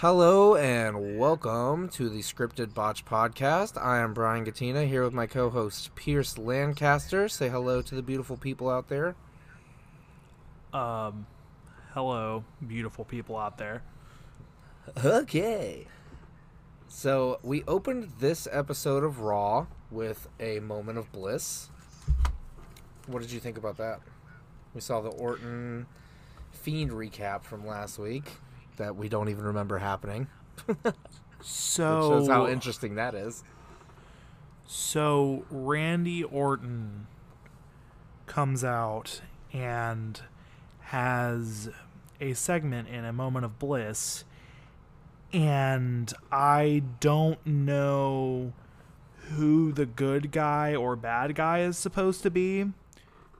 Hello and welcome to the Scripted Botch Podcast. I am Brian Gattina here with my co-host Pierce Lancaster. Say hello to the beautiful people out there. Um, hello, beautiful people out there. Okay. So we opened this episode of Raw with a moment of bliss. What did you think about that? We saw the Orton Fiend recap from last week that we don't even remember happening. So Shows how interesting that is. So Randy Orton comes out and has a segment in a moment of bliss and I don't know who the good guy or bad guy is supposed to be.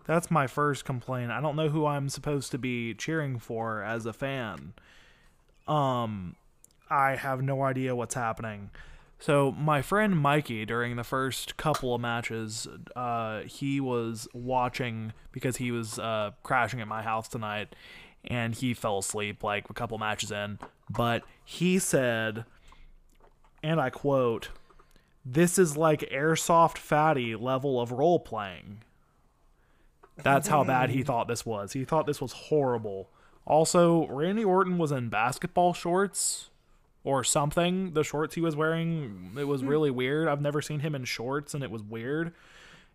That's my first complaint. I don't know who I'm supposed to be cheering for as a fan. Um I have no idea what's happening. So my friend Mikey, during the first couple of matches, uh, he was watching because he was uh, crashing at my house tonight, and he fell asleep like a couple matches in. But he said, and I quote, "This is like airsoft fatty level of role playing." That's how bad he thought this was. He thought this was horrible. Also, Randy Orton was in basketball shorts or something. The shorts he was wearing, it was really weird. I've never seen him in shorts, and it was weird.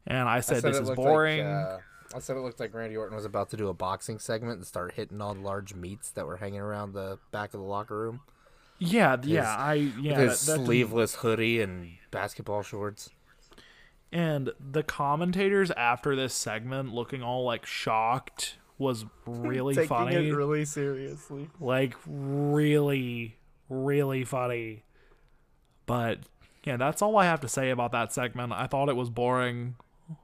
And I said, said "This is boring." Like, uh, I said it looked like Randy Orton was about to do a boxing segment and start hitting all the large meats that were hanging around the back of the locker room. yeah, yeah, I yeah. His that- sleeveless hoodie and basketball shorts. and the commentators after this segment, looking all like shocked, was really Taking funny. it really seriously. like really, really funny. But yeah, that's all I have to say about that segment. I thought it was boring.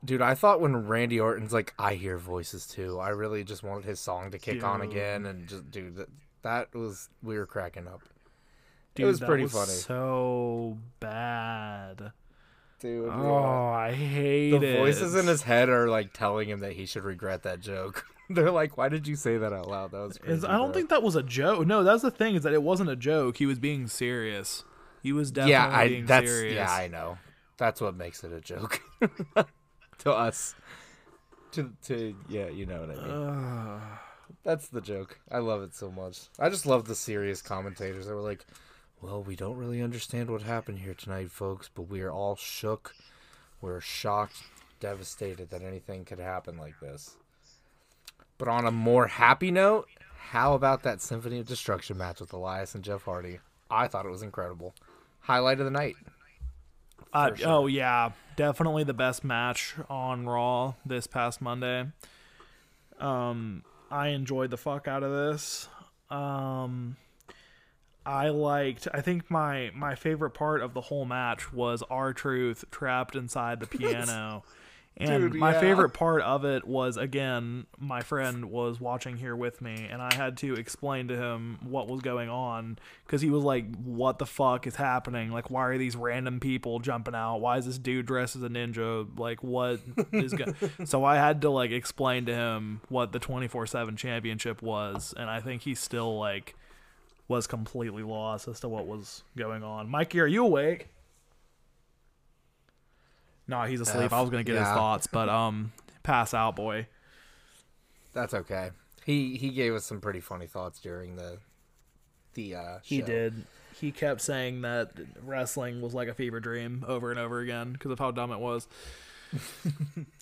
Dude, I thought when Randy Orton's like, I hear voices too. I really just wanted his song to kick on again, and just dude, that, that was we were cracking up. Dude, was that pretty was funny. So bad. Dude, Oh, I hate the it. voices in his head are like telling him that he should regret that joke. They're like, "Why did you say that out loud?" That was crazy. I don't bro. think that was a joke. No, that's the thing is that it wasn't a joke. He was being serious. He was definitely yeah, I being that's serious. yeah, I know. That's what makes it a joke to us. To to yeah, you know what I mean. That's the joke. I love it so much. I just love the serious commentators that were like, "Well, we don't really understand what happened here tonight, folks, but we are all shook. We're shocked, devastated that anything could happen like this." But on a more happy note, how about that Symphony of Destruction match with Elias and Jeff Hardy? I thought it was incredible. Highlight of the night. Uh, sure. Oh yeah, definitely the best match on Raw this past Monday. Um, I enjoyed the fuck out of this. Um, I liked. I think my my favorite part of the whole match was R-Truth trapped inside the piano. And Dude, my yeah. favorite part of it was again, my friend was watching here with me, and I had to explain to him what was going on because he was like, "What the fuck is happening? Like, why are these random people jumping out? Why is this dude dressed as a ninja? Like, what is going?" so I had to like explain to him what the twenty four seven championship was, and I think he still like was completely lost as to what was going on. Mikey, are you awake? No, he's asleep. F, I was gonna get his thoughts, but um, pass out, boy. That's okay. He he gave us some pretty funny thoughts during the the uh He did. He kept saying that wrestling was like a fever dream over and over again because of how dumb it was.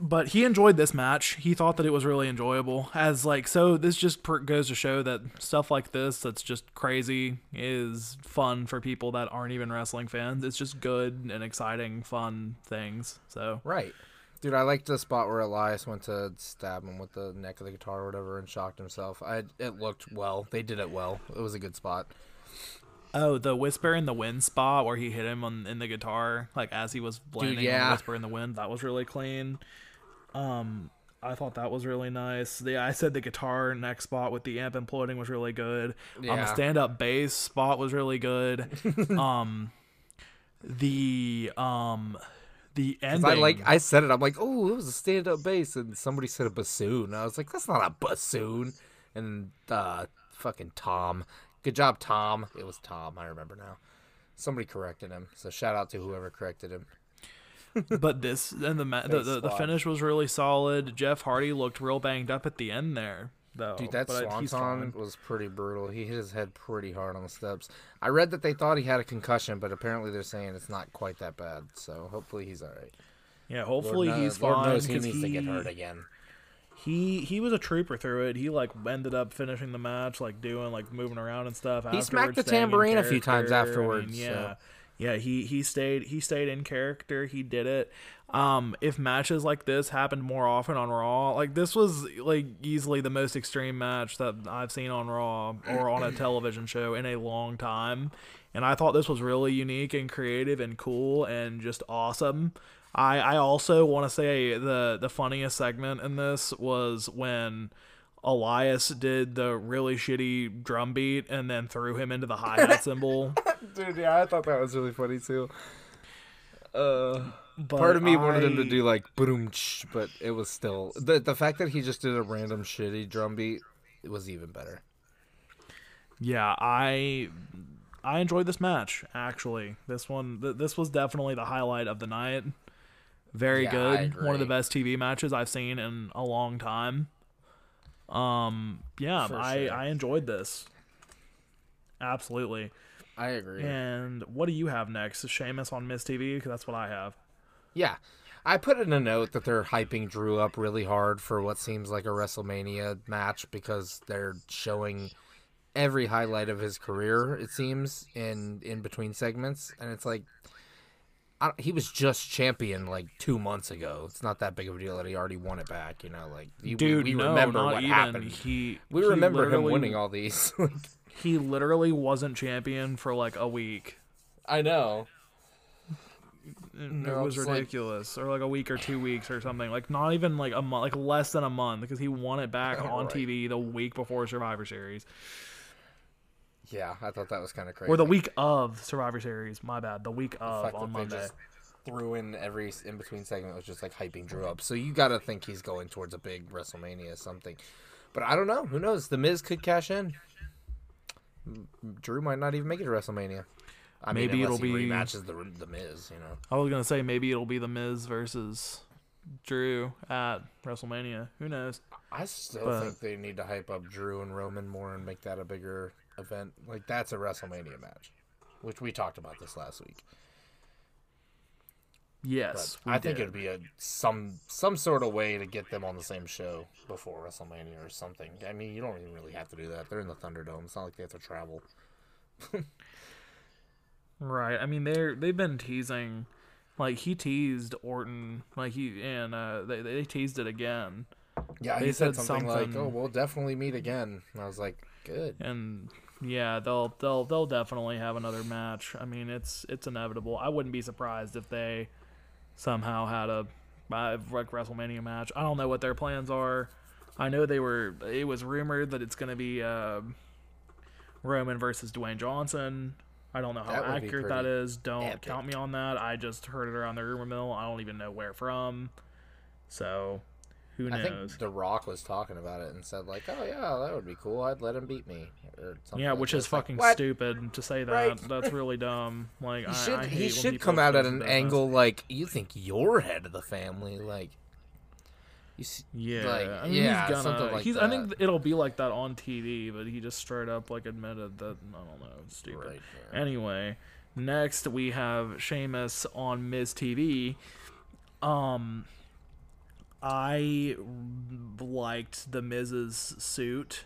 but he enjoyed this match. He thought that it was really enjoyable. As like so, this just per- goes to show that stuff like this that's just crazy is fun for people that aren't even wrestling fans. It's just good and exciting, fun things. So Right. Dude, I liked the spot where Elias went to stab him with the neck of the guitar or whatever and shocked himself. I it looked well. They did it well. It was a good spot. Oh, the whisper in the wind spot where he hit him on in the guitar, like as he was landing on yeah. whisper in the wind, that was really clean. Um, I thought that was really nice. The I said the guitar neck spot with the amp imploding was really good. Um, the stand up bass spot was really good. um, the um, the ending. I like I said it. I'm like, oh, it was a stand up bass, and somebody said a bassoon. I was like, that's not a bassoon. And uh, fucking Tom Good job, Tom. It was Tom. I remember now. Somebody corrected him. So shout out to whoever corrected him. but this and the, ma- the, the the finish was really solid. Jeff Hardy looked real banged up at the end there, though. Dude, that but swanton was pretty brutal. He hit his head pretty hard on the steps. I read that they thought he had a concussion, but apparently they're saying it's not quite that bad. So hopefully he's all right. Yeah, hopefully Lord he's knows, Lord knows he needs to get hurt again. He he was a trooper through it. He like ended up finishing the match, like doing like moving around and stuff. He smacked the tambourine a few times character. I mean, afterwards, yeah, so. yeah. He he stayed he stayed in character. He did it. Um, if matches like this happened more often on Raw, like this was like easily the most extreme match that I've seen on Raw or on a television show in a long time. And I thought this was really unique and creative and cool and just awesome. I, I also want to say the the funniest segment in this was when Elias did the really shitty drum beat and then threw him into the hi hat cymbal. Dude, yeah, I thought that was really funny too. Uh, But part of me wanted him to do like boom, but it was still the the fact that he just did a random shitty drum beat. It was even better. Yeah, I I enjoyed this match actually. This one th- this was definitely the highlight of the night. Very Yeah, good. One of the best TV matches I've seen in a long time. Um yeah, For I sure. I enjoyed this. Absolutely. I agree. And what do you have next? Sheamus on Miz TV because that's what I have. Yeah. I put in a note that they're hyping Drew up really hard for what seems like a WrestleMania match because they're showing every highlight of his career, it seems, in in between segments, and it's like he was just champion like two months ago. It's not that big of a deal that he already won it back. You know, like you, Dude, we, we no, remember what even. happened. He we he remember him winning all these. He literally wasn't champion for like a week. I know. It No, was it's like- ridiculous, or like a week or two weeks or something. Like not even like a month, like less than a month, because he won it back oh, on Right. TV the week before Survivor Series, Yeah, I thought that was kind of crazy. or the week of Survivor Series. My bad, the week The of fact on Monday. just threw in every in between segment was just like hyping Drew up. So you got to think he's going towards a big WrestleMania something. But I don't know. Who knows? The Miz could cash in. Drew might not even make it to WrestleMania. I Maybe mean, it'll be- rematches the the Miz. You know. I was gonna say maybe it'll be the Miz versus Drew at WrestleMania. Who knows? I still But- think they need to hype up Drew and Roman more and make that a bigger event. Like that's a WrestleMania match, which we talked about this last week. Yes, we I think it'd be a some some sort of way to get them on the same show before WrestleMania or something. I mean, you don't even really have to do that. They're in the Thunderdome. It's not like they have to travel. Right. I mean, they're they've been teasing, like he teased Orton, like he and uh, they they teased it again, Yeah, They he said, said something, like, "Oh, we'll definitely meet again." And I was like, "Good." and yeah, they'll they'll they'll definitely have another match. I mean, it's it's inevitable. I wouldn't be surprised if they somehow had a like WrestleMania match. I don't know what their plans are. I know they were. It was rumored that it's going to be uh, Roman versus Dwayne Johnson. I don't know how That accurate that is. Don't epic. count me on that. I just heard it around the rumor mill. I don't even know where from. So, who I think The Rock was talking about it and said like, "Oh yeah, that would be cool. I'd let him beat me." Or something Yeah, like which is Like, fucking what? stupid to say that. Right. That's really dumb. Like He I, should I he should come out at an angle like you think you're head of the family, like you see, Yeah, like, I mean, yeah, he's gonna. something like he's. that. I think it'll be like that on TV, but he just straight up like admitted that I don't know, it's stupid. Right, yeah. Anyway, next we have Sheamus on Miz TV. Um, I liked the Miz's suit.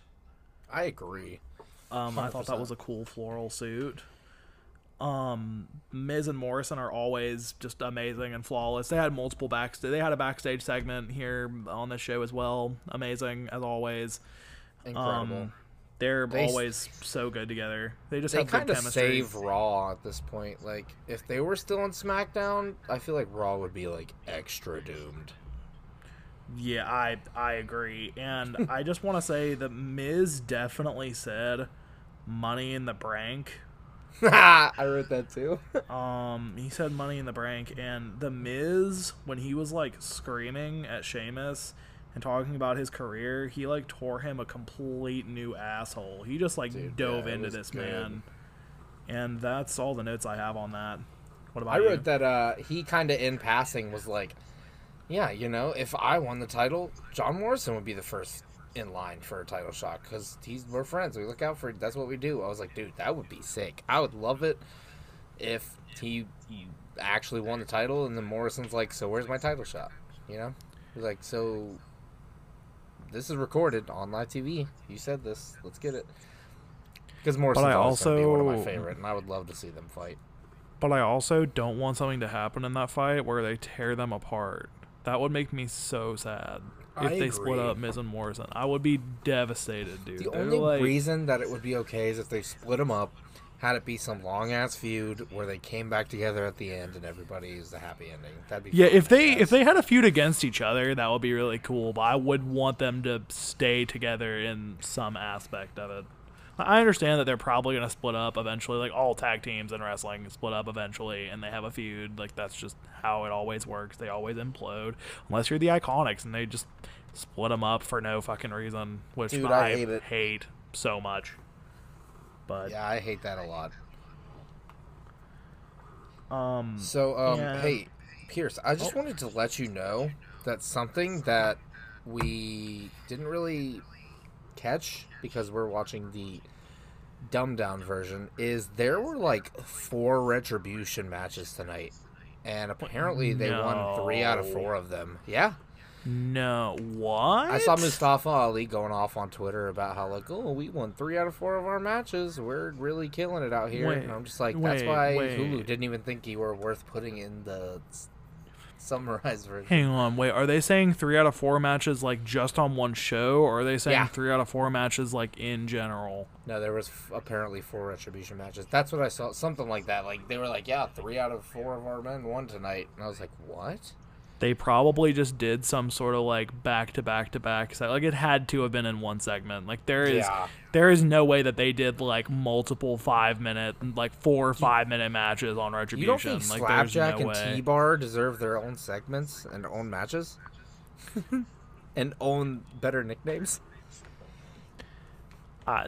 I agree. Um, I thought that was a cool floral suit. Um, Miz and Morrison are always just amazing and flawless. They had multiple backstage. They had a backstage segment here on the show as well. Amazing as always. Incredible. Um, they're They always so good together. They just they have good kind of chemistry. save Raw at this point. Like, if they were still on SmackDown, I feel like Raw would be like extra doomed. Yeah, I I agree, and I just want to say that Miz definitely said "Money in the Bank." I wrote that too. Um, he said "Money in the Bank," and the Miz when he was like screaming at Sheamus and talking about his career, he like tore him a complete new asshole. He just like Dude, dove yeah, into this good. man. And that's all the notes I have on that. What about I you? wrote that uh, he kind of in passing was like, yeah, you know, if I won the title, John Morrison would be the first in line for a title shot because he's we're friends. We look out for that's what we do. I was like, dude, that would be sick. I would love it if he, actually won the title and then Morrison's like, so where's my title shot? You know, he's like, so this is recorded on live TV. You said this. Let's get it. Because Morrison's gonna be one of my favorite, and I would love to see them fight. But I also don't want something to happen in that fight where they tear them apart. That would make me so sad if I they split up Miz and Morrison. I would be devastated, dude. The They're only like, reason that it would be okay is if they split them up, had it be some long ass feud where they came back together at the end and everybody is the happy ending. That'd be yeah, fun, if they if they had a feud against each other, that would be really cool. But I would want them to stay together in some aspect of it. I understand that they're probably gonna split up eventually. Like all tag teams in wrestling split up eventually, and they have a feud. Like that's just how it always works. They always implode unless you're the Iconics, and they just split them up for no fucking reason, which Dude, I, I hate hate so much. But yeah, I hate that a lot. um, So, um, Yeah. hey, Pierce, I just Oh. wanted to let you know that something that we didn't really catch because we're watching the dumbed down version is there were like four retribution matches tonight. And apparently they won three out of four of them. Yeah. no, what? I saw Mustafa Ali going off on Twitter about how like, oh, we won three out of four of our matches. We're really killing it out here. Wait, and I'm just like, that's wait, why wait. Hulu didn't even think you were worth putting in the summarized version. Hang on, wait. Are they saying three out of four matches like just on one show, or are they saying Yeah. three out of four matches like in general? No, there was f- apparently four retribution matches. That's what I saw. Something like that. Like they were like, yeah, three out of four of our men won tonight, and I was like, what? They probably just did some sort of like back to back to back. se- Like it had to have been in one segment. Like there is, Yeah. there is no way that they did like multiple five minute, like four or five minute matches on Retribution. You don't think like Slapjack no and way. T Bar deserve their own segments and own matches, and own better nicknames? I,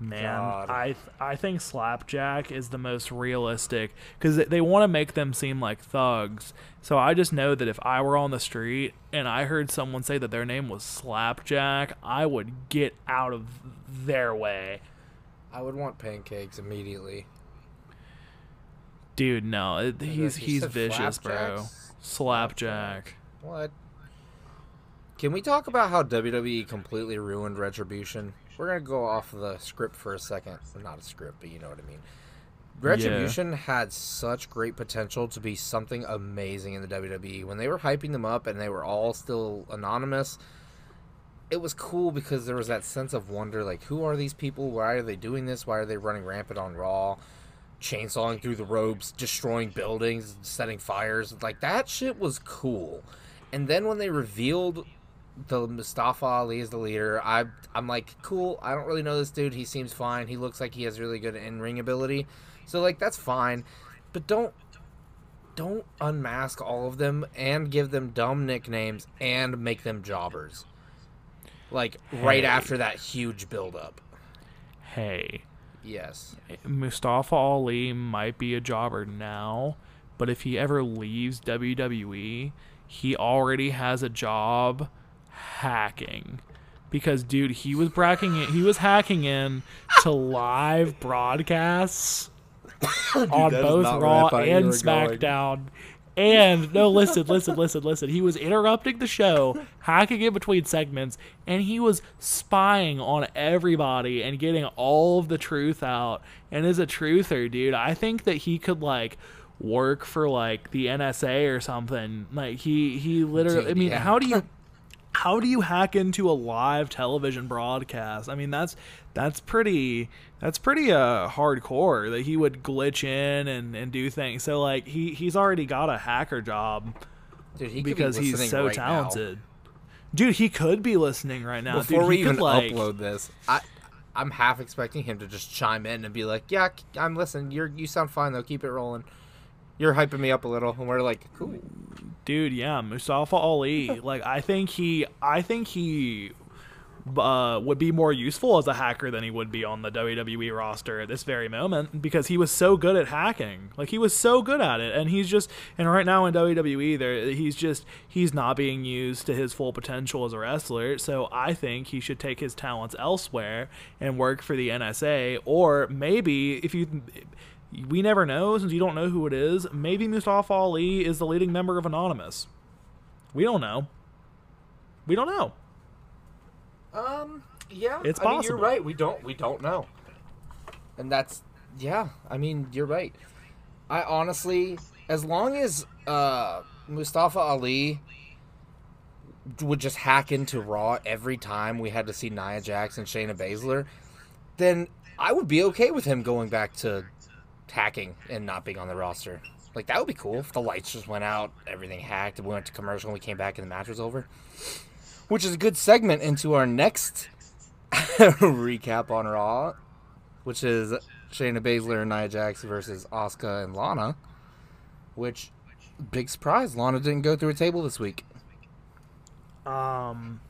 man, God. I th- I think Slapjack is the most realistic because they, want to make them seem like thugs. So I just know that if I were on the street and I heard someone say that their name was Slapjack, I would get out of their way. I would want pancakes immediately. Dude, no, it, he's he's vicious, bro. Slapjack. What? Can we talk about how WWE completely ruined Retribution? We're gonna go off the script for a second. Not a script, but you know what I mean. Retribution had such great potential to be something amazing in the WWE. When they were hyping them up and they were all still anonymous, it was cool because there was that sense of wonder like, who are these people? Why are they doing this? Why are they running rampant on Raw? Chainsawing through the ropes, destroying buildings, setting fires. Like, that shit was cool. And then when they revealed the Mustafa Ali is the leader, I I'm like, cool. I don't really know this dude. He seems fine. He looks like he has really good in ring ability. So like that's fine. But don't don't unmask all of them and give them dumb nicknames and make them jobbers. Like right Hey. after that huge build up. Hey, Yes. Mustafa Ali might be a jobber now, but if he ever leaves WWE, he already has a job hacking. Because dude, he was bracking it, he was hacking in to live broadcasts on both Raw where I thought you and. SmackDown. And no, listen, listen, listen, listen. He was interrupting the show, hacking in between segments, and he was spying on everybody and getting all of the truth out. And as a truther, dude, I think that he could like work for like the NSA or something. Like he he literally. I mean, yeah. how do you how do you hack into a live television broadcast? I mean, that's that's pretty that's pretty uh hardcore that he would glitch in and, and do things. So like he he's already got a hacker job Dude, he because be he's so right now. talented. Dude, he could be listening right now. Before Dude, we even could, like, upload this, I I'm half expecting him to just chime in and be like, "Yeah, I'm listening. You're you sound fine though. Keep it rolling." You're hyping me up a little, and we're like, cool. Dude, yeah, Mustafa Ali. like I think he I think he uh, would be more useful as a hacker than he would be on the WWE roster at this very moment because he was so good at hacking. Like he was so good at it, and he's just and right now in WWE, there he's just he's not being used to his full potential as a wrestler. So I think he should take his talents elsewhere and work for the NSA, or maybe if you. We never know since you don't know who it is. Maybe Mustafa Ali is the leading member of Anonymous. We don't know. We don't know. Um, yeah, It's I mean, possible. you're right. We don't we don't know, and that's yeah. I mean, you're right. I honestly, as long as uh, Mustafa Ali would just hack into Raw every time we had to see Nia Jax and Shayna Baszler, then I would be okay with him going back to hacking and not being on the roster. Like that would be cool if the lights just went out, everything hacked, we went to commercial and we came back and the match was over. Which is a good segment into our next recap on Raw, which is Shayna Baszler and Nia Jax versus Asuka and Lana. Which big surprise, Lana didn't go through a table this week. Um,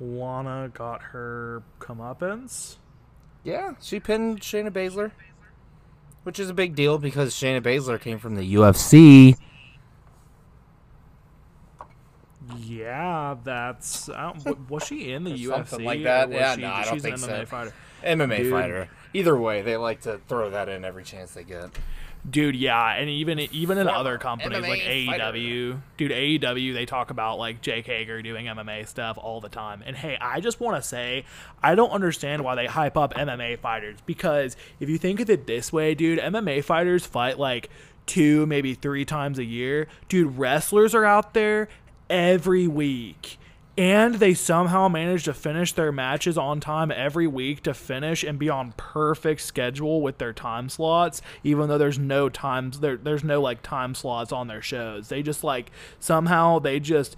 Lana got her comeuppance. Yeah, she pinned Shayna Baszler, which is a big deal because Shayna Baszler came from the UFC. Yeah, that's. I was she in the Or UFC? something like that. was Yeah, she, no, I don't she's think an so. MMA fighter. MMA Dude. fighter. Either way, they like to throw that in every chance they get. Dude, yeah, and even even in Former other companies like MMA fighter. AEW, dude, AEW they talk about like Jake Hager doing MMA stuff all the time. And hey, I just want to say I don't understand why they hype up MMA fighters because if you think of it this way, dude, MMA fighters fight like two, maybe three times a year. Dude, wrestlers are out there every week. And they somehow manage to finish their matches on time every week to finish and be on perfect schedule with their time slots, even though there's no times there there's no like time slots on their shows. They just like somehow they just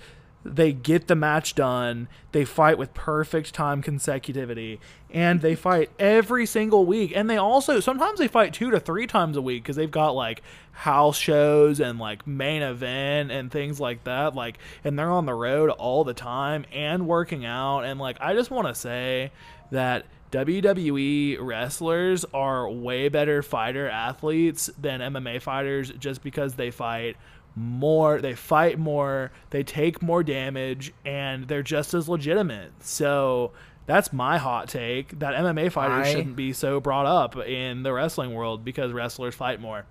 they get the match done, they fight with perfect time consecutivity, and they fight every single week. And they also sometimes they fight two to three times a week because they've got like house shows and like main event and things like that. Like, and they're on the road all the time and working out. And like, I just want to say that WWE wrestlers are way better fighter athletes than MMA fighters just because they fight more, they fight more, they take more damage, and they're just as legitimate. So that's my hot take that MMA fighters I- shouldn't be so brought up in the wrestling world because wrestlers fight more.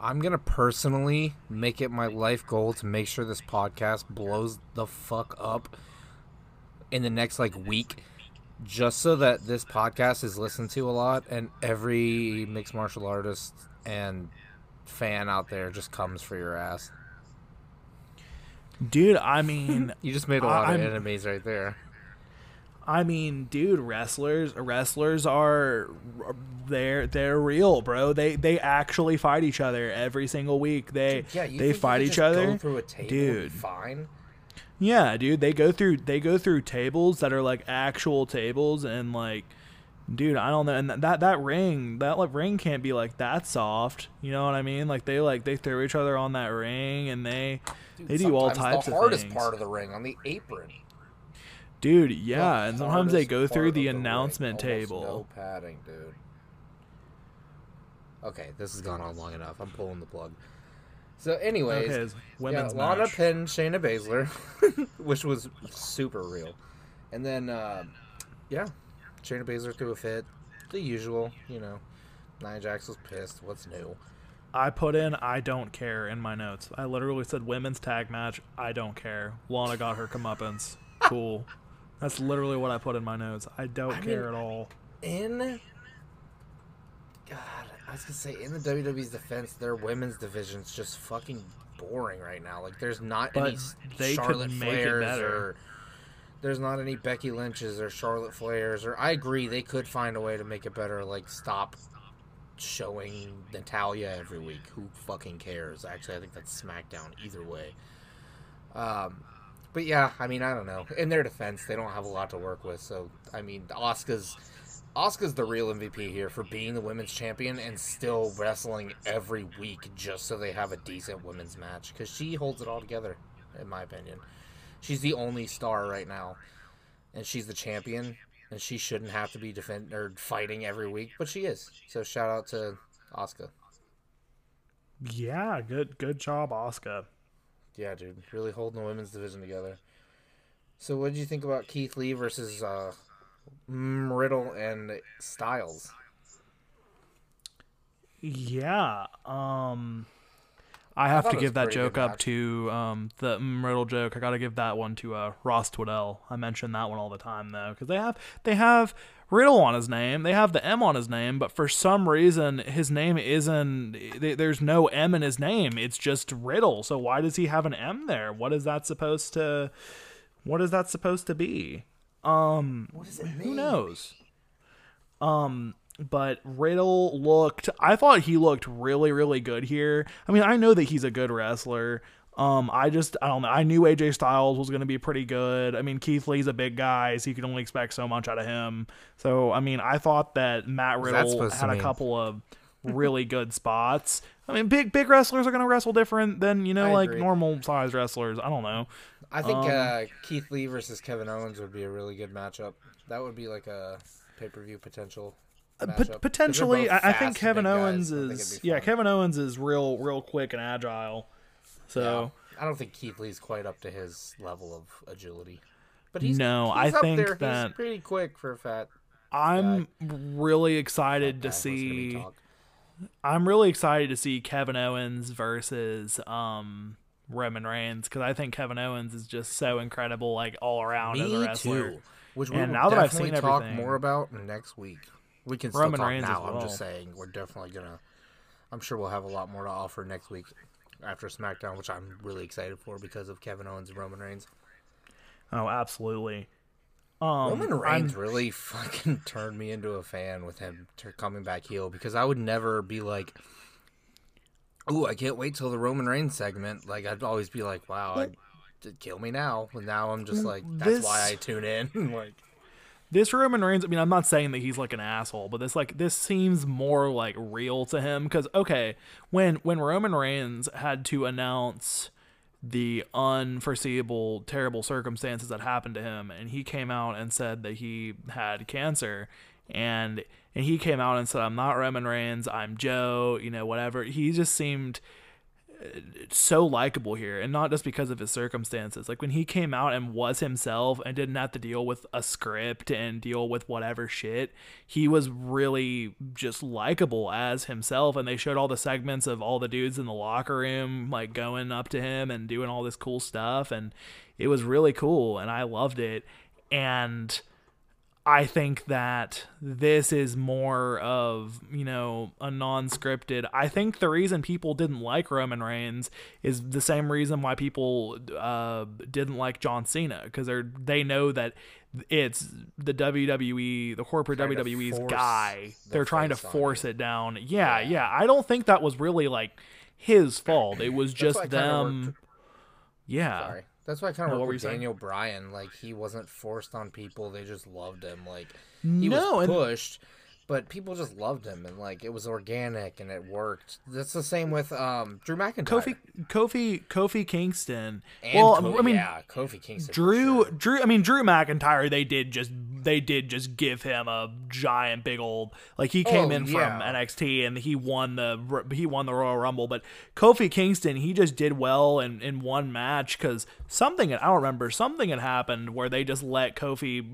I'm gonna personally make it my life goal to make sure this podcast blows the fuck up in the next like week, just so that this podcast is listened to a lot and every mixed martial artist and fan out there just comes for your ass. Dude, I mean, You just made a lot I'm- of enemies right there. I mean, dude, wrestlers wrestlers are they're they're real, bro. They they actually fight each other every single week. They Yeah, they fight each other. Through a table Dude. fine. Yeah, dude, they go through they go through tables that are like actual tables and like dude, I don't know and that that ring, that like ring can't be like that soft. You know what I mean? Like they like they throw each other on that ring and they Dude, they do all types the of hardest things. part of the ring on the apron. Dude, yeah, The and sometimes they go through part the announcement table. No padding, dude. Okay, this has gone on long enough. I'm pulling the plug. So, anyways, Okay, women's yeah, Lana pinned Shayna Baszler, which was super real. And then, uh, yeah, Shayna Baszler threw a fit. The usual, you know. Nia Jax was pissed. What's new? I put in I don't care in my notes. I literally said women's tag match. I don't care. Lana got her comeuppance. Cool. That's literally what I put in my notes. I don't I care mean- at all. In. God, I was gonna say, in the WWE's defense, their women's division's just fucking boring right now. Like, there's not But any they could Charlotte make it better. or there's not any Becky Lynch's or Charlotte Flairs. Or I agree, they could find a way to make it better. Like, stop showing Natalya every week. Who fucking cares? Actually, I think that's SmackDown either way. Um, but yeah, I mean, I don't know. In their defense, they don't have a lot to work with. So, I mean, Asuka's Asuka's the real MVP here for being the women's champion and still wrestling every week just so they have a decent women's match because she holds it all together, in my opinion. She's the only star right now, and she's the champion, and she shouldn't have to be defend or fighting every week, but she is. So shout out to Asuka. Yeah, good good job, Asuka. Yeah, dude, really holding the women's division together. So, what did you think about Keith Lee versus uh, Riddle and Styles? Yeah, um, I have thought to give that joke up to um, the Riddle joke. I got to give that one to uh, Ross Twiddell. I mention that one all the time though, because they have they have Riddle on his name, they have the M on his name, but for some reason his name isn't. There's no M in his name. It's just Riddle. So why does he have an M there? What is that supposed to? What is that supposed to be? Um, What does it who knows? Um, but Riddle looked. I thought he looked really, really good here. I mean, I know that he's a good wrestler. Um, I just I don't know. I knew AJ Styles was going to be pretty good. I mean, Keith Lee's a big guy, so you can only expect so much out of him. So I mean, I thought that Matt What's that Riddle had a couple of really good spots. I mean, big big wrestlers are going to wrestle different than you know I like agree. normal size wrestlers. I don't know. I think Um, uh, Keith Lee versus Kevin Owens would be a really good matchup. That would be like a pay per view potential. Uh, pot- potentially, I, I think Kevin big guys. Owens is yeah. Kevin Owens is real real quick and agile. So Yeah. I don't think Keith Lee's quite up to his level of agility. But he's No, he's I up think there. that- he's pretty quick for a fat. I'm really excited guy to who wants hear me see. I'm really excited to see Kevin Owens versus um Roman Reigns because I think Kevin Owens is just so incredible, like all around as a Me wrestler. too. Which we And will now that I've seen talk everything- more about next week. We can still Roman talk Reigns now. I'm just saying we're definitely gonna. I'm sure we'll have a lot more to offer next week after SmackDown, which I'm really excited for because of Kevin Owens and Roman Reigns. Oh, absolutely. Um, Roman I'm- Reigns really fucking turned me into a fan with him coming back heel because I would never be like, "Ooh, I can't wait till the Roman Reigns segment." Like I'd always be like, "Wow, I'd, kill me now." And now I'm just like, "That's why I tune in." like, this Roman Reigns, I mean, I'm not saying that he's like an asshole, but this like this seems more like real to him because okay, when when Roman Reigns had to announce the unforeseeable terrible circumstances that happened to him and he came out and said that he had cancer and and he came out and said I'm not Roman Reigns, I'm Joe, you know, whatever. He just seemed so likable here and not just because of his circumstances. Like when he came out and was himself and didn't have to deal with a script and deal with whatever shit he was really just likable as himself and they showed all the segments of all the dudes in the locker room like going up to him and doing all this cool stuff and it was really cool and I loved it. And I think that this is more of, you know, a non scripted. I think the reason people didn't like Roman Reigns is the same reason why people uh, didn't like John Cena because they're they know that it's the WWE, the corporate Trying WWE's guy. the They're trying to force you. it down. Yeah, Yeah. yeah, I don't think that was really like his fault. It was just why I kinda them. Yeah. Sorry. That's why I kind No, of what worked with saying? Daniel Bryan. Like he wasn't forced on people; they just loved him. Like he No, was and pushed, but people just loved him, and like it was organic and it worked. That's the same with um Drew McIntyre. Kofi Kofi Kofi Kingston. and well, I mean, yeah, Kofi Kingston. Drew, sure. Drew. I mean, Drew McIntyre. They did just, they did just give him a giant, big old. Like he came Oh, in from. NXT and he won the, he won the Royal Rumble. But Kofi Kingston, he just did well in in one match because something I don't remember something had happened where they just let Kofi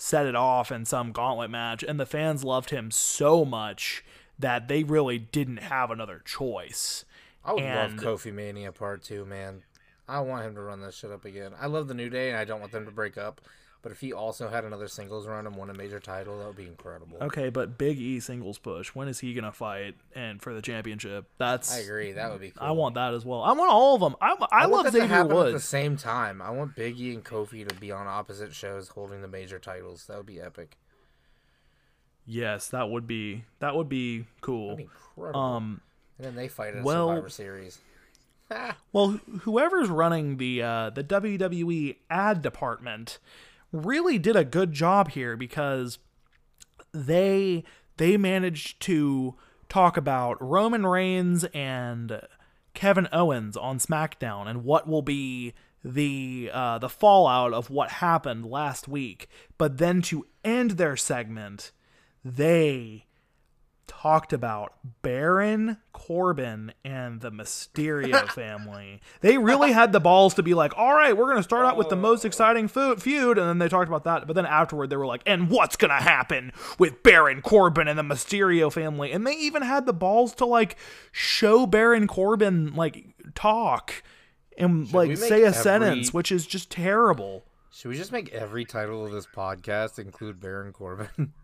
set it off in some gauntlet match, and the fans loved him so much that they really didn't have another choice. I would and- love Kofi Mania Part Two, man. I want him to run that shit up again. I love the New Day, and I don't want them to break up. But if he also had another singles run and won a major title, that would be incredible. Okay, but Big E singles push. When is he gonna fight and for the championship? That's I agree. That would be cool. I want that as well. I want all of them. I, I, want love Xavier happen at the same time. I want Biggie and Kofi to be on opposite shows holding the major titles. That would be epic. Yes, that would be that would be cool. That'd be incredible. Um, and then they fight a well- Survivor Series. well, whoever's running the uh, the WWE ad department really did a good job here because they they managed to talk about Roman Reigns and Kevin Owens on SmackDown and what will be the uh, the fallout of what happened last week. But then to end their segment, they talked about Baron Corbin and the Mysterio family. They really had the balls to be like, all right, we're going to start out with the oh. most exciting feud. And then they talked about that. But then afterward, they were like, and what's going to happen with Baron Corbin and the Mysterio family? And they even had the balls to like show Baron Corbin like talk and Should like say a every- sentence, which is just terrible. Should we just make every title of this podcast include Baron Corbin?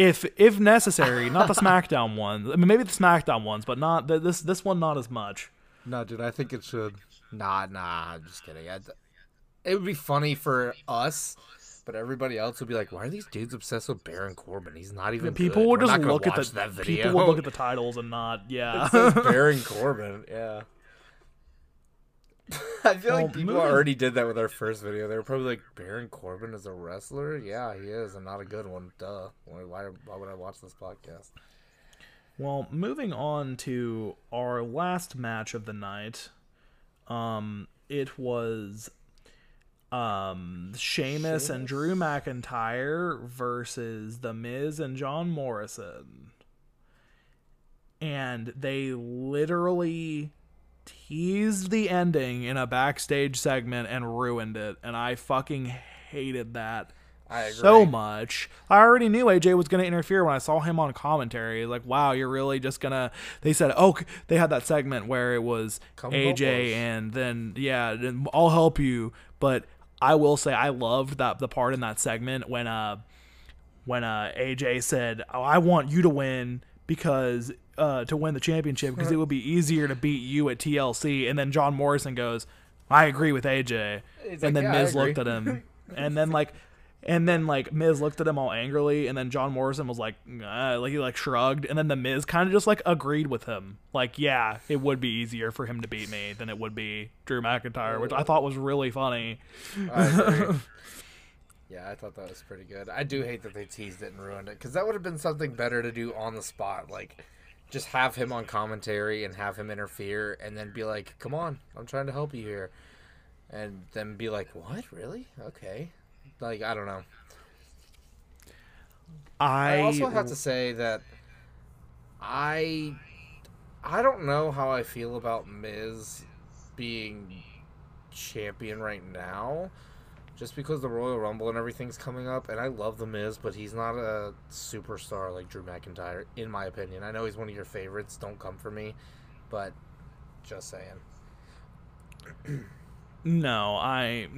if if necessary, not the SmackDown ones. I mean, maybe the SmackDown ones, but not the, this this one not as much. no, dude, I think it should. Nah, nah, I'm just kidding. I, it would be funny for us, but everybody else would be like, "Why are these dudes obsessed with Baron Corbin? He's not even." People good. would We're just look at the that video. people would look at the titles and not yeah. Baron Corbin. Yeah. I feel Well, like people moving- already did that with our first video. They were probably like, Baron Corbin is a wrestler? Yeah, he is, and not a good one. Duh. Why, why, why would I watch this podcast? well, moving on to our last match of the night. Um, it was um Sheamus and Drew McIntyre versus The Miz and John Morrison. And they literally teased the ending in a backstage segment and ruined it and I fucking hated that I agree. so much. I already knew AJ was going to interfere when I saw him on commentary. Like, wow, you're really just going to. They said, oh, they had that segment where it was Come AJ and then, yeah, I'll help you. But I will say, I loved that the part in that segment when, uh, when uh, AJ said, oh, I want you to win because. Uh, to win the championship because it would be easier to beat you at TLC, and then John Morrison goes, "I agree with AJ," He's and like, then "Yeah, Miz looked at him, and then like, and then like Miz looked at him all angrily, and then John Morrison was like, uh, like he like shrugged, and then the Miz kind of just like agreed with him, like, yeah, it would be easier for him to beat me than it would be Drew McIntyre, which I thought was really funny. I yeah, I thought that was pretty good. I do hate that they teased it and ruined it because that would have been something better to do on the spot. Like, just have him on commentary and have him interfere and then be like, come on, I'm trying to help you here. And then be like, what? Really? Okay. Like, I don't know. I, I also have to say that I I don't know how I feel about Miz being champion right now. Just because the Royal Rumble and everything's coming up, and I love the Miz, but he's not a superstar like Drew McIntyre, in my opinion. I know he's one of your favorites. Don't come for me, but just saying. no, I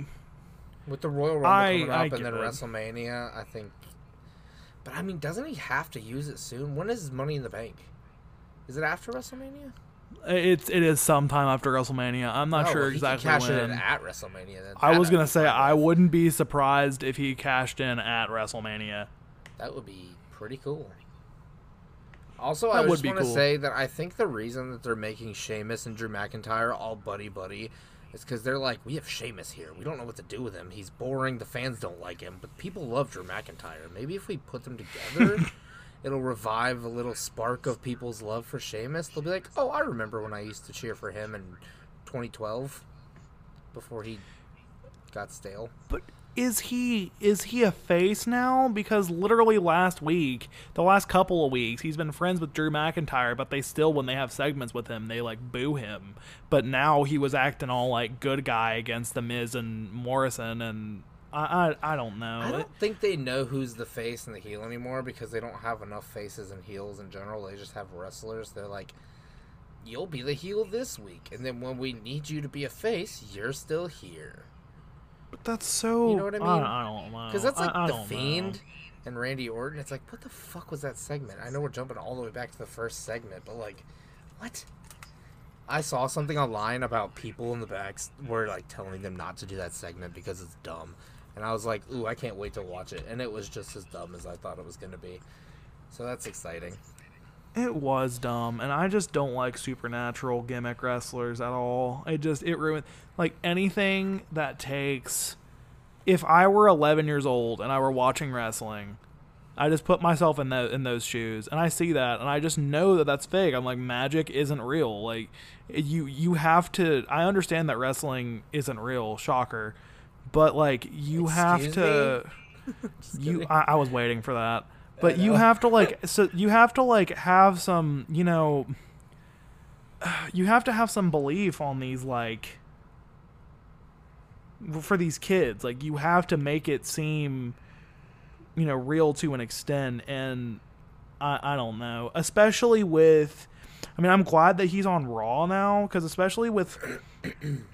With the Royal Rumble I- coming I up and then it. WrestleMania, I think. But I mean, doesn't he have to use it soon? When is Money in the Bank? Is it after WrestleMania? It's it is sometime after WrestleMania. I'm not Oh, sure well, exactly cash it when. in at WrestleMania. Then I was gonna say I wouldn't be surprised if he cashed in at WrestleMania. That would be pretty cool. Also, That I would just be want to cool. say that I think the reason that they're making Sheamus and Drew McIntyre all buddy buddy is because they're like, we have Sheamus here. We don't know what to do with him. He's boring. The fans don't like him, but people love Drew McIntyre. Maybe if we put them together, it'll revive a little spark of people's love for Sheamus. They'll be like, oh, I remember when I used to cheer for him in 2012 before he got stale. But is he is he a face now? Because literally last week, the last couple of weeks, he's been friends with Drew McIntyre, but they still, when they have segments with him, they like boo him. But now he was acting all like good guy against the Miz and Morrison, and I I, I don't know. I don't think they know who's the face and the heel anymore because they don't have enough faces and heels in general. They just have wrestlers. They're like, you'll be the heel this week, and then when we need you to be a face, you're still here. But that's so. You know what I mean? I, don't know. Because that's like I, I the Fiend know. and Randy Orton. It's like, what the fuck was that segment? I know we're jumping all the way back to the first segment, but like, what? I saw something online about people in the backs were like telling them not to do that segment because it's dumb. And I was like, ooh, I can't wait to watch it. And it was just as dumb as I thought it was going to be. So that's exciting. It was dumb, and I just don't like supernatural gimmick wrestlers at all. It just it ruined like anything that takes. If I were 11 years old and I were watching wrestling, I just put myself in those in those shoes, and I see that, and I just know that that's fake. I'm like, magic isn't real. Like, you you have to. I understand that wrestling isn't real. Shocker, but like you have Excuse to. you. I, I was waiting for that, but you have to like, so you have to like have some, you know, you have to have some belief on these like for these kids. Like you have to make it seem you know real to an extent and I, I don't know especially with i mean i'm glad that he's on raw now because especially with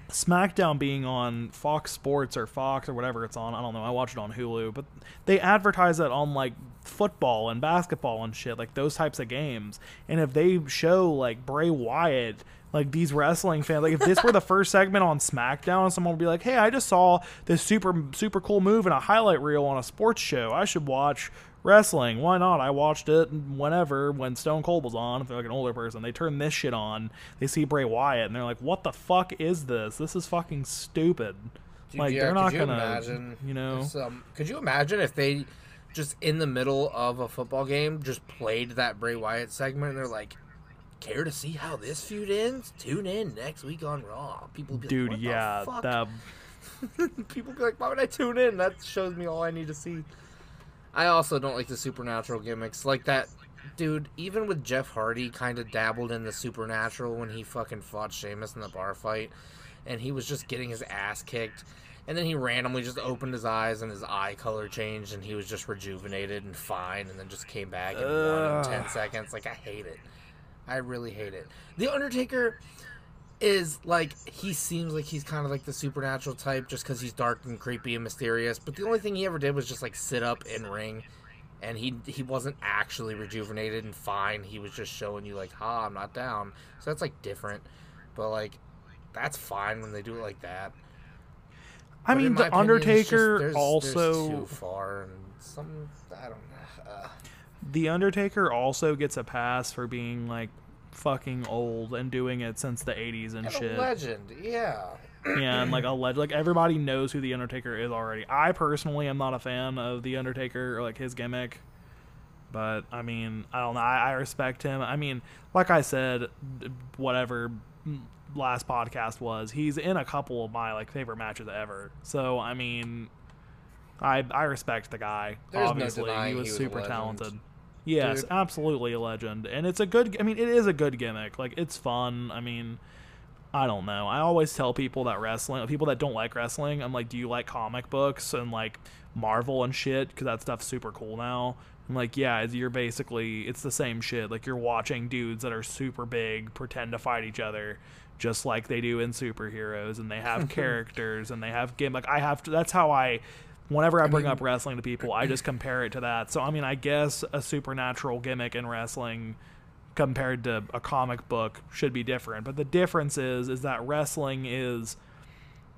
smackdown being on fox sports or fox or whatever it's on i don't know i watch it on hulu but they advertise it on like football and basketball and shit like those types of games. And if they show like bray wyatt like these wrestling fans like if this were the first segment on smackdown someone would be like hey i just saw this super super cool move in a highlight reel on a sports show. I should watch wrestling why not i watched it whenever when stone cold was on if they're like an older person they turn this shit on they see bray wyatt and they're like what the fuck is this this is fucking stupid Dude, like yeah, they're not you gonna imagine you know some- um, could you imagine if they just in the middle of a football game just played that Bray Wyatt segment and they're like, "Care to see how this feud ends? Tune in next week on Raw." People be dude like, yeah that People be like, "Why would I tune in? That shows me all I need to see." I also don't like the supernatural gimmicks like that. Dude, even with Jeff Hardy, kind of dabbled in the supernatural when he fucking fought Sheamus in the bar fight, and he was just getting his ass kicked, and then he randomly just opened his eyes and his eye color changed, and he was just rejuvenated and fine, and then just came back in one in ten seconds. Like I hate it. I really hate it. The Undertaker is like he seems like he's kind of like the supernatural type just because he's dark and creepy and mysterious. But the only thing he ever did was just like sit up and ring, and he he wasn't actually rejuvenated and fine. He was just showing you like, "Ha, I'm not down." So that's like different, but like that's fine when they do it like that. i But mean the opinion, it's just- undertaker there's- there's also too far and some I don't know. Uh, The Undertaker also gets a pass for being like fucking old and doing it since the 80s and and shit. a legend, yeah. Yeah, and like a leg- like everybody knows who the Undertaker is already. I personally am not a fan of the Undertaker or like his gimmick, but I mean, I don't know. I, I respect him. I mean, like I said, whatever last podcast was, he's in a couple of my like favorite matches ever. So I mean, I I respect the guy. There's obviously, denying he was he was super legend. talented. Yes, Dude. absolutely a legend, and it's a good. I mean, it is a good gimmick. Like it's fun. I mean. I don't know. I always tell people that wrestling, people that don't like wrestling, I'm like, do you like comic books and like Marvel and shit? Because that stuff's super cool now. I'm like, yeah, you're basically, it's the same shit. Like, you're watching dudes that are super big pretend to fight each other just like they do in superheroes, and they have characters and they have gimmick. I have to, that's how I, whenever I bring mean- up wrestling to people, I just compare it to that. So, I mean, I guess a supernatural gimmick in wrestling compared to a comic book should be different. But the difference is is that wrestling is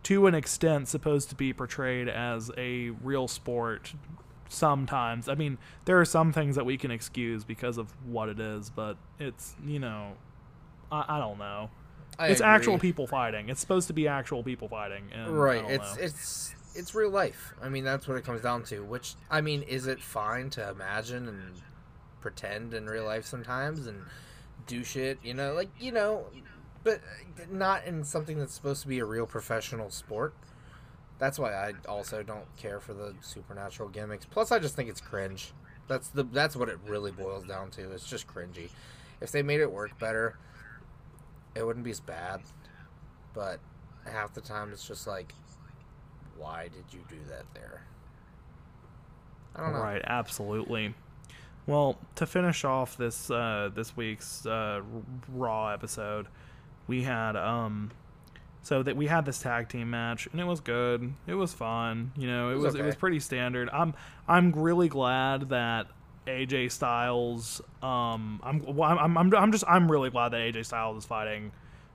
to an extent supposed to be portrayed as a real sport sometimes. I mean, there are some things that we can excuse because of what it is, but it's, you know, I, I don't know. I it's agree. actual people fighting. It's supposed to be actual people fighting. And right it's know. it's it's real life. I mean that's what it comes down to which i mean is it fine to imagine and pretend in real life sometimes and do shit you know like you know but not in something that's supposed to be a real professional sport. That's why i also don't care for the supernatural gimmicks. Plus i just think it's cringe. That's the that's what it really boils down to. It's just cringy. If they made it work better it wouldn't be as bad. But half the time it's just like why did you do that there i don't know Right, absolutely. Well, to finish off this uh, this week's uh, Raw episode, we had um, so that we had this tag team match and it was good. It was fun. You know, it, It was was it was pretty standard. I'm I'm really glad that AJ Styles. Um, I'm well, I'm I'm I'm just I'm really glad that AJ Styles is fighting.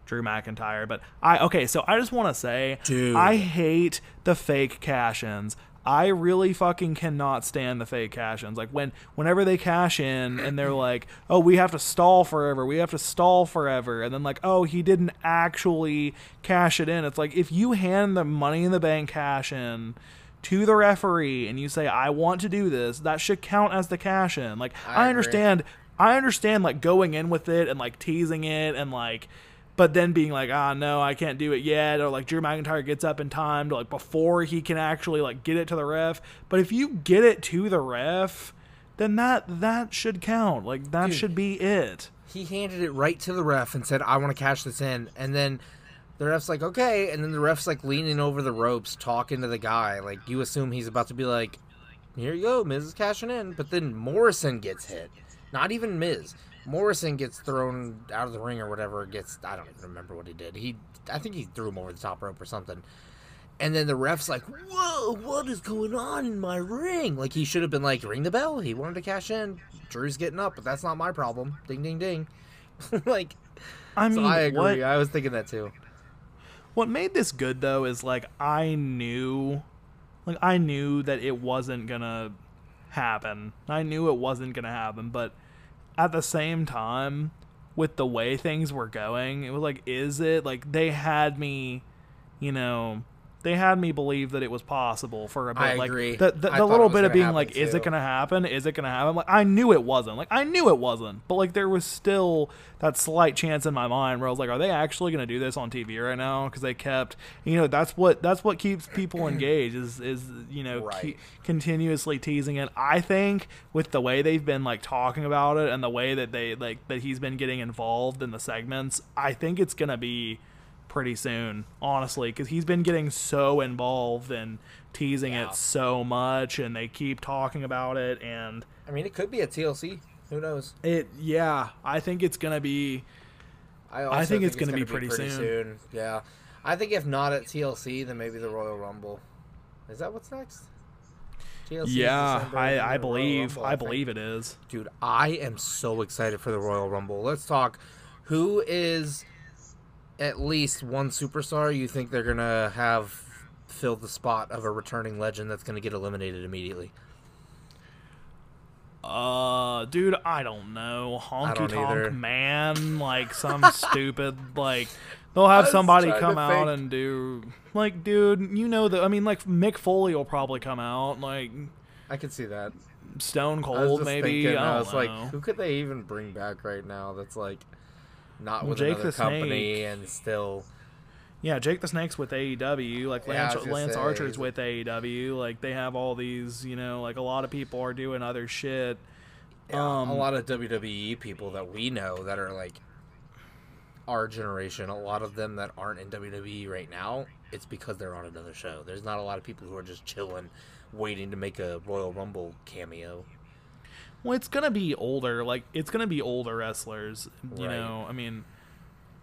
Drew McIntyre, but I okay, so I just want to say Dude. I hate the fake cash-ins. I really fucking cannot stand the fake cash-ins. Like when whenever they cash in and they're like, "Oh, we have to stall forever. We have to stall forever." And then like, "Oh, he didn't actually cash it in." It's like if you hand the money in the bank cash in to the referee and you say I want to do this, that should count as the cash in. Like I I, understand I understand like going in with it and like teasing it and like but then being like, ah, no, I can't do it yet, or like Drew McIntyre gets up in time to like before he can actually like get it to the ref. But if you get it to the ref, then that that should count. Like that Dude. should be it. He handed it right to the ref and said, "I want to cash this in." And then the ref's like, "Okay." And then the ref's like leaning over the ropes, talking to the guy. Like you assume he's about to be like, "Here you go, Miz is cashing in." But then Morrison gets hit. Not even Miz. Morrison gets thrown out of the ring or whatever. Gets I don't even remember what he did. He I think he threw him over the top rope or something. And then the ref's like, "Whoa, what is going on in my ring?" Like he should have been like, "Ring the bell." He wanted to cash in. Drew's getting up, but that's not my problem. Ding, ding, ding. like, I mean, so I agree. what I was thinking that too. what made this good though is like I knew, like I knew that it wasn't gonna happen. I knew it wasn't gonna happen, but at the same time, with the way things were going, it was like, is it like they had me, you know. They had me believe that it was possible for a bit. I like agree. the, the, the little bit of being like, is it gonna happen? Is it gonna happen? Like I knew it wasn't. Like I knew it wasn't. But like there was still that slight chance in my mind where I was like, are they actually gonna do this on TV right now? Because they kept, you know, that's what that's what keeps people engaged is is you know Right. ke- continuously teasing it. I think with the way they've been like talking about it and the way that they like that he's been getting involved in the segments, I think it's gonna be pretty soon, honestly, because he's been getting so involved and teasing Yeah. it so much, and they keep talking about it, and I mean, it could be a TLC. Who knows? it, yeah, I think it's gonna be. I, think it's gonna be pretty soon. Yeah, I think if not at TLC, then maybe the Royal Rumble. Is that what's next? TLC Yeah, I, I believe, Rumble, I think. believe it is. Dude, I am so excited for the Royal Rumble. Let's talk. Who is at least one superstar you think they're gonna have fill the spot of a returning legend that's gonna get eliminated immediately? Uh, dude, I don't know. Honky don't either. Tonk Man, like some stupid, like they'll have somebody come out think. and do, like, dude, you know that. I mean, like Mick Foley will probably come out, like I could see that. Stone I was Cold, just maybe. thinking, I I don't was know. like, who could they even bring back right now that's like not Well, with Jake another the company Snake. and still Yeah, Jake the Snake's with AEW. Like Yeah, Lance, Lance say, Archer's with AEW. Like they have all these, you know, like a lot of people are doing other shit. Um, a lot of WWE people that we know that are like our generation, a lot of them that aren't in WWE right now, it's because they're on another show. There's not a lot of people who are just chilling, waiting to make a Royal Rumble cameo. Well, it's gonna be older. Like it's gonna be older wrestlers. You Right. know, I mean,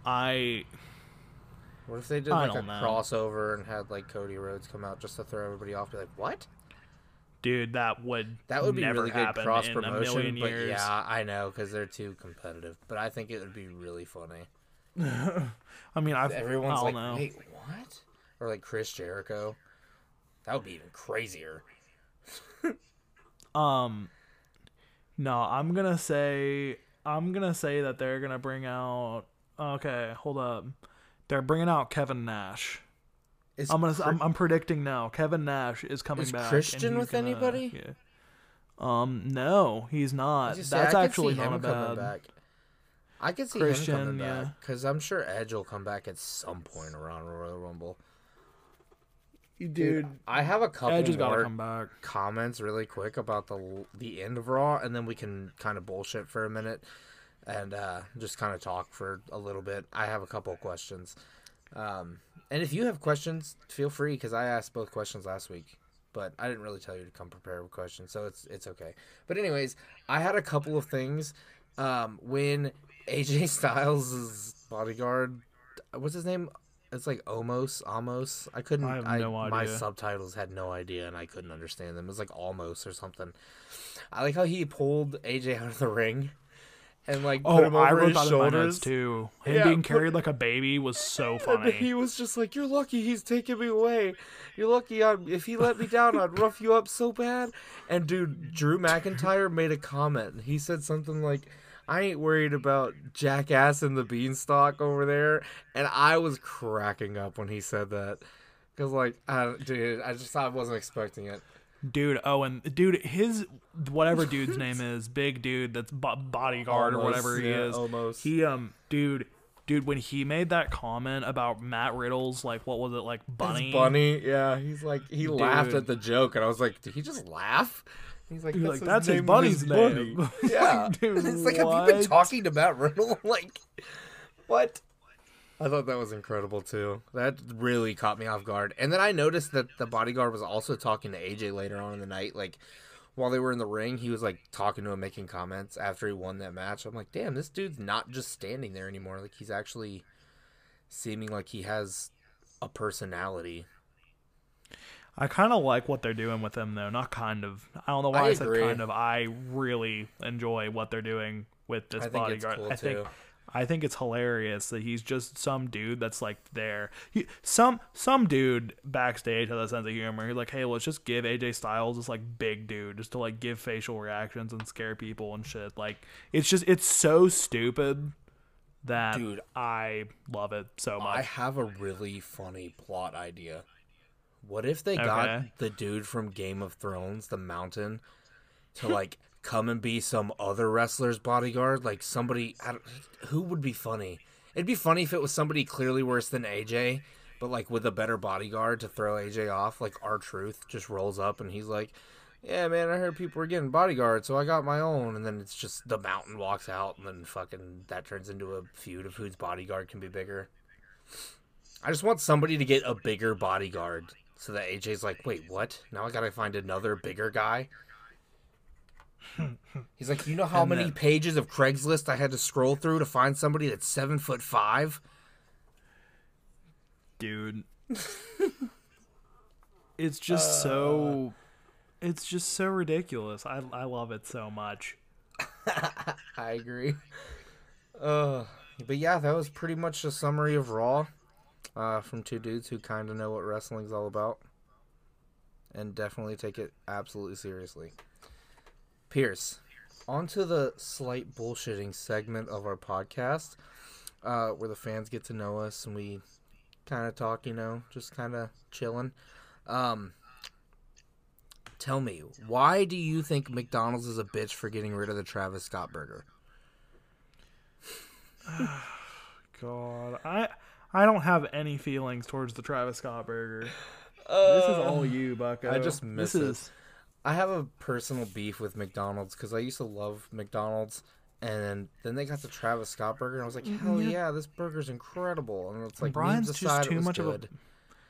I What if they did I like a know. crossover and had like Cody Rhodes come out just to throw everybody off? Be like, what? dude, that would That would be never really good cross a million promotion. But years. yeah, I know because they're too competitive. But I think it would be really funny. I mean, I've, Everyone's like, know. wait, what? Or like Chris Jericho. That would be even crazier. Um, no, I'm gonna say I'm gonna say that they're gonna bring out. Okay, hold up. They're bringing out Kevin Nash. Is I'm gonna. Chri- I'm, I'm predicting now. Kevin Nash is coming Is back. Christian with gonna- anybody? Yeah. Um, no, he's not. say, That's actually not a bad. back. I could see Christian, him coming back because I'm sure Edge will come back at some point around Royal Rumble. Dude, I have a couple Edge has got to more come back. comments really quick about the the end of Raw, and then we can kind of bullshit for a minute and uh, just kind of talk for a little bit. I have a couple of questions, um, and if you have questions, feel free because I asked both questions last week, but I didn't really tell you to come prepared with questions, so it's it's okay. But anyways, I had a couple of things um, when AJ Styles' bodyguard, what's his name? It's like almost, almost. I couldn't. I have no idea. My subtitles had no idea, and I couldn't understand them. It was like almost or something. I like how he pulled AJ out of the ring, and like put Oh, him I over wrote his that in my notes shoulders. too. Him Yeah, being put- carried like a baby was so funny. he was just like, "You're lucky he's taking me away. You're lucky. I'm, if he let me down, I'd rough you up so bad." And dude, Drew McIntyre made a comment. He said something like, "I ain't worried about Jackass and the Beanstalk over there," and I was cracking up when he said that. Cause like, I, dude, I just I wasn't expecting it. Dude, oh, and dude, his whatever dude's name is, big dude that's bo- bodyguard or whatever he yeah, is. almost. He um, dude, dude, when he made that comment about Matt Riddle's like, what was it like, bunny? It's bunny, yeah. He's like he laughed at the joke, and I was like, did he just laugh? He's like, that's, like, "That's his name bunny's bunny." name. Yeah, Dude, it's like, have you been talking to Matt Riddle? like, what? I thought that was incredible too. That really caught me off guard. And then I noticed that the bodyguard was also talking to AJ later on in the night, like. While they were in the ring, he was like talking to him, making comments after he won that match. I'm like, damn, this dude's not just standing there anymore. Like he's actually seeming like he has a personality. I kind of like what they're doing with him though. Not kind of. I don't know why I I, said kind of. I really enjoy what they're doing with this I bodyguard. cool, I think too. I think it's hilarious that he's just some dude that's like there. He, some some dude backstage has a sense of humor. He's like, hey, let's just give AJ Styles this like big dude just to like give facial reactions and scare people and shit. Like it's just it's so stupid that Dude. I love it so much. I have a really funny plot idea. What if they Okay. got the dude from Game of Thrones, the Mountain, to like come and be some other wrestler's bodyguard? Like somebody, who would be funny? It'd be funny if it was somebody clearly worse than AJ, but like with a better bodyguard to throw AJ off. Like R-Truth just rolls up and he's like, "Yeah, man, I heard people were getting bodyguards, so I got my own." And then it's just the Mountain walks out, and then fucking that turns into a feud of whose bodyguard can be bigger. I just want somebody to get a bigger bodyguard so that AJ's like, wait, what? Now I gotta find another bigger guy. He's like, you know how And many then- pages of Craigslist I had to scroll through to find somebody that's seven foot five? dude. it's just so it's just so ridiculous. I I love it so much. I agree. Uh, but yeah, that was pretty much a summary of Raw uh, from two dudes who kind of know what wrestling's all about and definitely take it absolutely seriously. Pierce, on to the slight bullshitting segment of our podcast uh, where the fans get to know us and we kind of talk, you know, just kind of chilling. Um, tell me, why do you think McDonald's is a bitch for getting rid of the Travis Scott burger? God, I I don't have any feelings towards the Travis Scott burger. this is all you, Bucko. I just miss this it. is I have a personal beef with McDonald's because I used to love McDonald's, and then they got the Travis Scott burger, and I was like, mm-hmm. hell yeah, this burger's incredible. And it's like, Brian's just too much of a- good.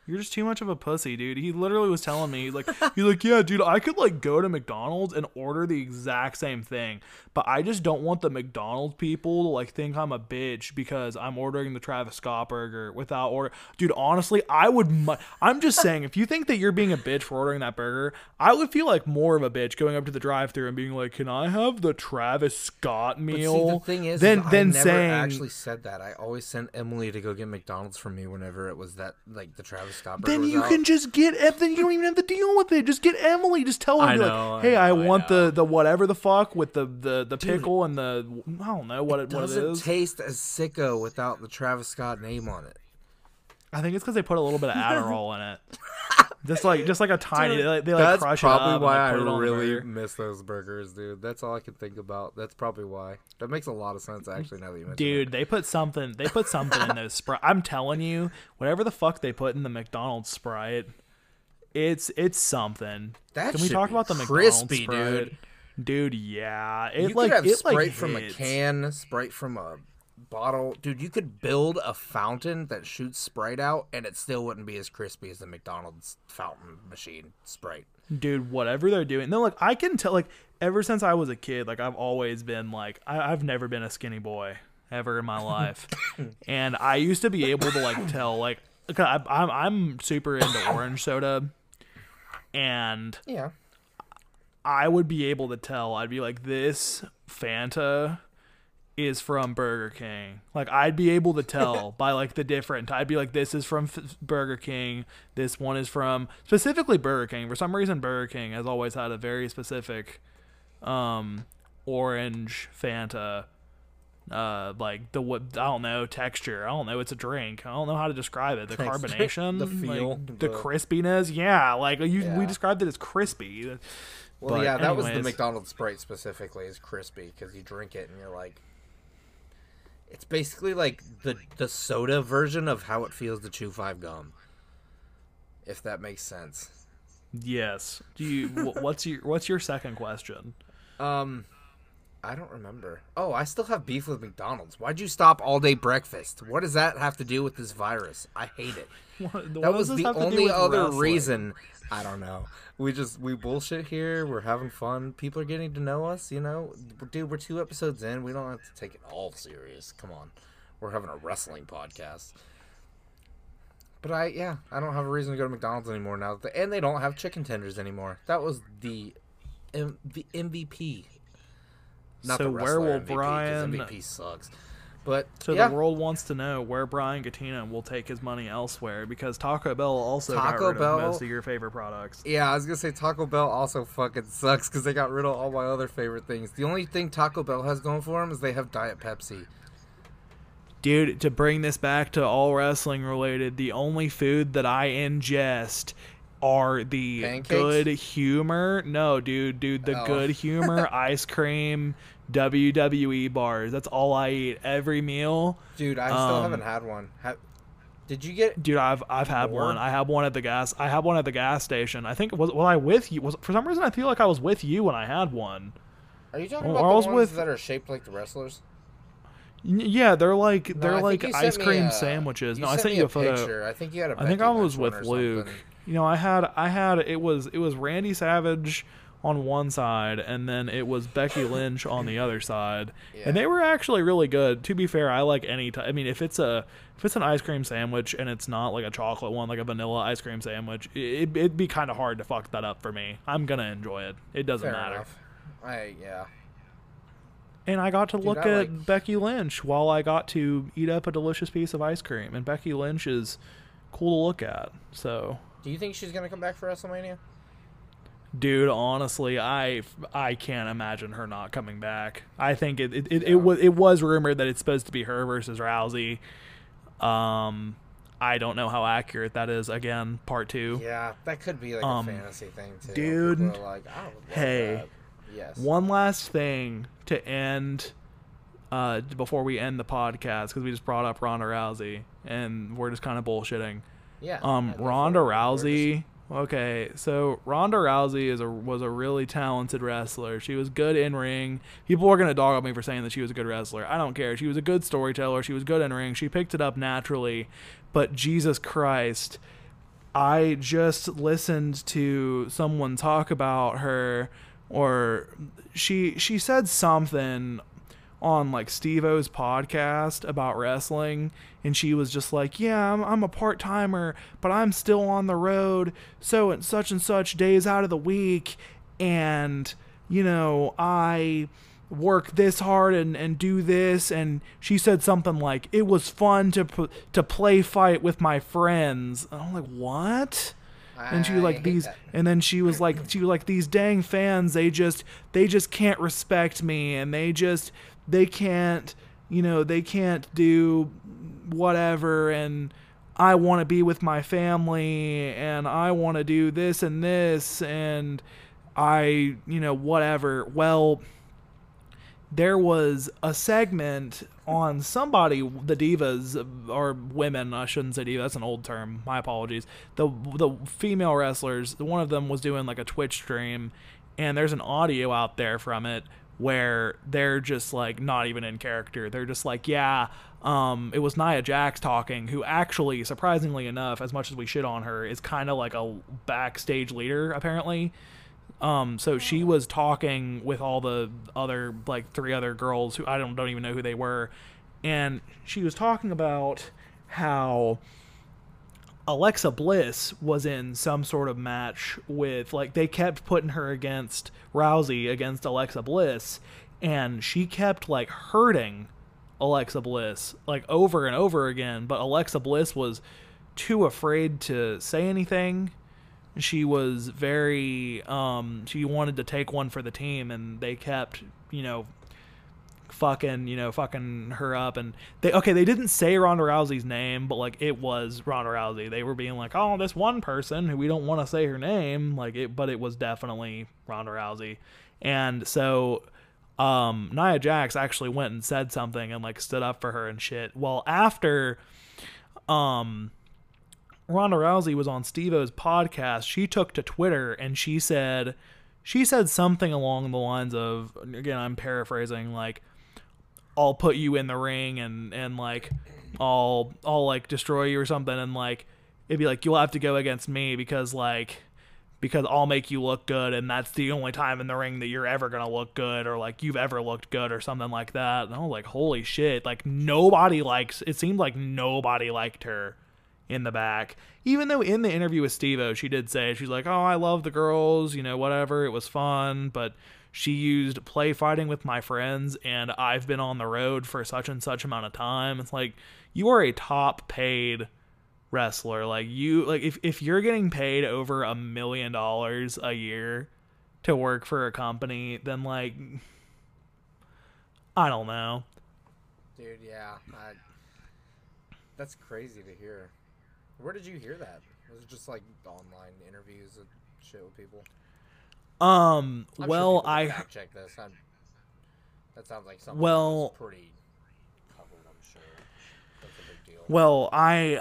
You're just too much of a pussy, dude. He literally was telling me, like, he's like, yeah, dude, I could like go to McDonald's and order the exact same thing, but I just don't want the McDonald's people to like think I'm a bitch because I'm ordering the Travis Scott burger without order. Dude, honestly, I would. Mu- I'm just saying, if you think that you're being a bitch for ordering that burger, I would feel like more of a bitch going up to the drive-through and being like, "Can I have the Travis Scott meal?" see, the thing is, then is then I never saying, actually said that. I always sent Emily to go get McDonald's for me whenever it was that like the Travis Scott burger. Then was you out. can just get Em- then you don't even have to deal with it. Just get Emily. Just tell her I know, like, "Hey, I, know, I want know. the the whatever the fuck with the the the pickle and the I don't know what it, it doesn't is." taste as sicko without the Travis Scott name on it. I think it's because they put a little bit of Adderall in it. Just like just like a tiny Dude, they, like- they like That's crush probably it up why and, I like, put it on the really burger. miss those burgers, dude. That's all I can think about. That's probably why. That makes a lot of sense, actually. Now that you mention it, Dude, it. they put something. They put something in those Sprite. I'm telling you, whatever the fuck they put in the McDonald's Sprite, it's it's something. That Can we talk be about the crispy, McDonald's Sprite? dude. Dude, yeah, it you like could have it Sprite like from a hits. can, Sprite from a bottle, dude. You could build a fountain that shoots Sprite out, and it still wouldn't be as crispy as the McDonald's fountain machine Sprite. dude whatever they're doing no like i can tell like ever since i was a kid like i've always been like I, i've never been a skinny boy ever in my life and i used to be able to like tell like I, I'm, I'm super into orange soda and Yeah, i would be able to tell i'd be like this fanta is from Burger King. Like I'd be able to tell by like the different. I'd be like, this is from F- Burger King. This one is from specifically Burger King. For some reason, Burger King has always had a very specific, um, orange Fanta. uh, like the what I don't know texture. I don't know. It's a drink. I don't know how to describe it. The Texture, carbonation, the feel, like, the, the- crispiness. Yeah, like you, we Yeah. described it as crispy. Well, But yeah, that was the. McDonald's Sprite specifically is crispy because you drink it and you're like, it's basically like the the soda version of how it feels to chew five gum. If that makes sense. Yes. Do you? what's your What's your second question? Um, I don't remember. Oh, I still have beef with McDonald's. Why'd you stop all day breakfast? What does that have to do with this virus? I hate it. What, That was the only other reason. I don't know. We just we bullshit here. We're having fun. People are getting to know us. You know, dude. We're two episodes in. We don't have to take it all serious. Come on, we're having a wrestling podcast. But I yeah, I don't have a reason to go to McDonald's anymore now. They, and they don't have chicken tenders anymore. That was the M- the MVP. Not So the where will MVP, Brian- MVP sucks. But So yeah, the world wants to know where Brian Gatina will take his money elsewhere because Taco Bell also got Taco rid Bell- of most of your favorite products. Yeah, I was gonna say Taco Bell also fucking sucks because they got rid of all my other favorite things. The only thing Taco Bell has going for them is they have Diet Pepsi. Dude, to bring this back to all wrestling related, the only food that I ingest are the Pancakes? good humor. No, dude, dude, the Oh. good humor ice cream WWE bars. That's all I eat every meal. Dude, I still Um, haven't had one. Ha- Did you get? Dude, I've I've had More? one. I have one at the gas. I have one at the gas station. I think was was I with you? Was for some reason I feel like I was with you when I had one. Are you talking about I the ones with- that are shaped like the wrestlers? Yeah, they're like No, they're like ice cream a- sandwiches. no, I sent sent you a photo. Picture. I think you had a. I think I was with Luke. something. You know, I had I had it was it was Randy Savage on one side and then it was Becky Lynch on the other side. Yeah. And they were actually really good. To be fair, I like any. I mean, if it's a if it's an ice cream sandwich and it's not like a chocolate one, like a vanilla ice cream sandwich, it, it'd be kind of hard to fuck that up for me. I'm gonna enjoy it. It doesn't Fair matter. enough. I yeah. And I got to look I at like- Becky Lynch while I got to eat up a delicious piece of ice cream. And Becky Lynch is cool to look at. So, Do you think she's gonna come back for WrestleMania? Dude, honestly, I I can't imagine her not coming back. I think it it, it, Yeah. it was it was rumored that it's supposed to be her versus Rousey. Um, I don't know how accurate that is. Again, part two. Yeah, that could be like Um, a fantasy thing too. dude, like, I would love hey, that. Yes. One last thing to end uh, before we end the podcast because we just brought up Ronda Rousey and we're just kind of bullshitting. Yeah. Um, Ronda Rousey. Okay, so Ronda Rousey is a was a really talented wrestler. She was good in ring. People are gonna dog on me for saying that she was a good wrestler. I don't care. She was a good storyteller. She was good in ring. She picked it up naturally. But Jesus Christ, I just listened to someone talk about her, or she she said something on like Steve-O's podcast about wrestling, and she was just like, "Yeah, I'm, I'm a part timer, but I'm still on the road, so and such and such days out of the week, and you know I." work this hard and, and do this and she said something like it was fun to p- to play fight with my friends and i'm like what and she was like these that. and then she was like she was like these dang fans they just they just can't respect me and they just they can't you know they can't do whatever and i want to be with my family and i want to do this and this and i you know whatever. Well there was a segment on somebody the divas or women i shouldn't say diva that's an old term my apologies. The the female wrestlers one of them was doing like a twitch stream and there's an audio out there from it where they're just like not even in character. They're just like yeah um, it was Nia Jax talking, who actually, surprisingly enough, as much as we shit on her, is kind of like a backstage leader, apparently. Um, so she was talking with all the other like three other girls who I don't don't even know who they were, and she was talking about how Alexa Bliss was in some sort of match with like they kept putting her against Rousey against Alexa Bliss, and she kept like hurting Alexa Bliss like over and over again, but Alexa Bliss was too afraid to say anything. She was very um she wanted to take one for the team and they kept you know fucking you know fucking her up. And they okay they didn't say Ronda Rousey's name but like it was Ronda Rousey. They were being like oh this one person who we don't want to say her name like it but it was definitely Ronda Rousey. And so um Nia Jax actually went and said something and like stood up for her and shit. Well after um Ronda Rousey was on Steve-O's podcast she took to Twitter and she said she said something along the lines of again I'm paraphrasing like I'll put you in the ring and and like I'll I'll like destroy you or something and like it'd be like you'll have to go against me because like because I'll make you look good and that's the only time in the ring that you're ever gonna look good or like you've ever looked good or something like that. And I was like, holy shit, like nobody likes it seemed like nobody liked her in the back. Even though in the interview with Steve she did say she's like, Oh, I love the girls, you know, whatever, it was fun, but she used play fighting with my friends and I've been on the road for such and such amount of time. It's like you are a top paid wrestler. Like you like if, if you're getting paid over a million dollars a year to work for a company, then like I don't know. Dude, yeah. I, that's crazy to hear. Where did you hear that? It was it just like online interviews and shit with people? Um. I'm well, sure I check this. I'm, that sounds like something Well- pretty covered. I'm sure that's a big deal. well I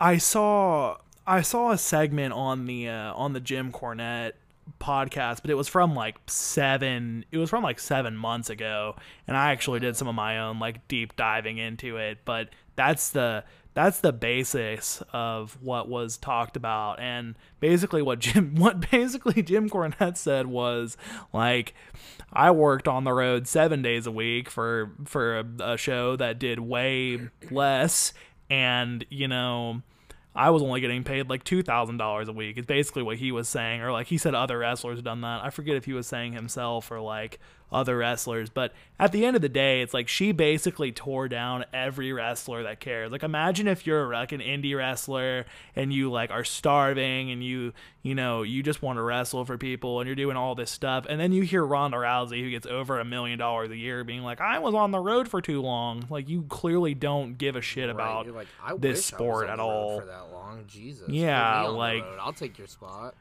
I saw I saw a segment on the uh, on the Jim Cornette podcast, but it was from like seven. It was from like seven months ago, and I actually did some of my own like deep diving into it. But that's the that's the basis of what was talked about, and basically what Jim what basically Jim Cornette said was like. I worked on the road seven days a week for for a, a show that did way less, and you know I was only getting paid like two thousand dollars a week. It's basically what he was saying, or like he said other wrestlers done that. I forget if he was saying himself or like other wrestlers, but at the end of the day, it's like she basically tore down every wrestler that cares. Like imagine if you're like an indie wrestler and you like are starving and you you know you just want to wrestle for people and you're doing all this stuff, and then you hear Ronda Rousey who gets over a million dollars a year being like, I was on the road for too long. Like you clearly don't give a shit about like, this sport at on the road all. for that long. Jesus. Yeah, Put me on the like- I'll take your spot.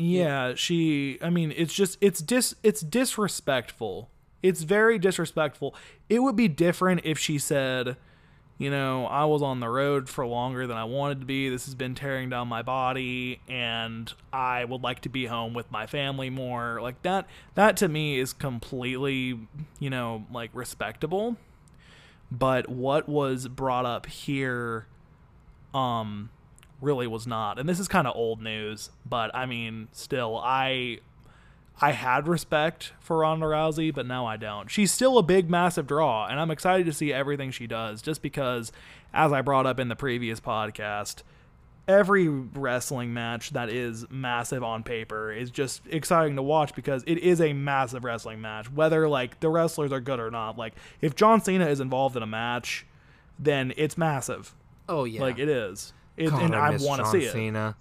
Yeah, she I mean, it's just it's dis it's disrespectful. It's very disrespectful. It would be different if she said, you know, I was on the road for longer than I wanted to be. This has been tearing down my body and I would like to be home with my family more. Like that that to me is completely, you know, like respectable. But what was brought up here um really was not. And this is kind of old news, but I mean, still I I had respect for Ronda Rousey, but now I don't. She's still a big massive draw, and I'm excited to see everything she does just because as I brought up in the previous podcast, every wrestling match that is massive on paper is just exciting to watch because it is a massive wrestling match whether like the wrestlers are good or not. Like if John Cena is involved in a match, then it's massive. Oh yeah. Like it is. It, God, and I miss want to see it. Cena.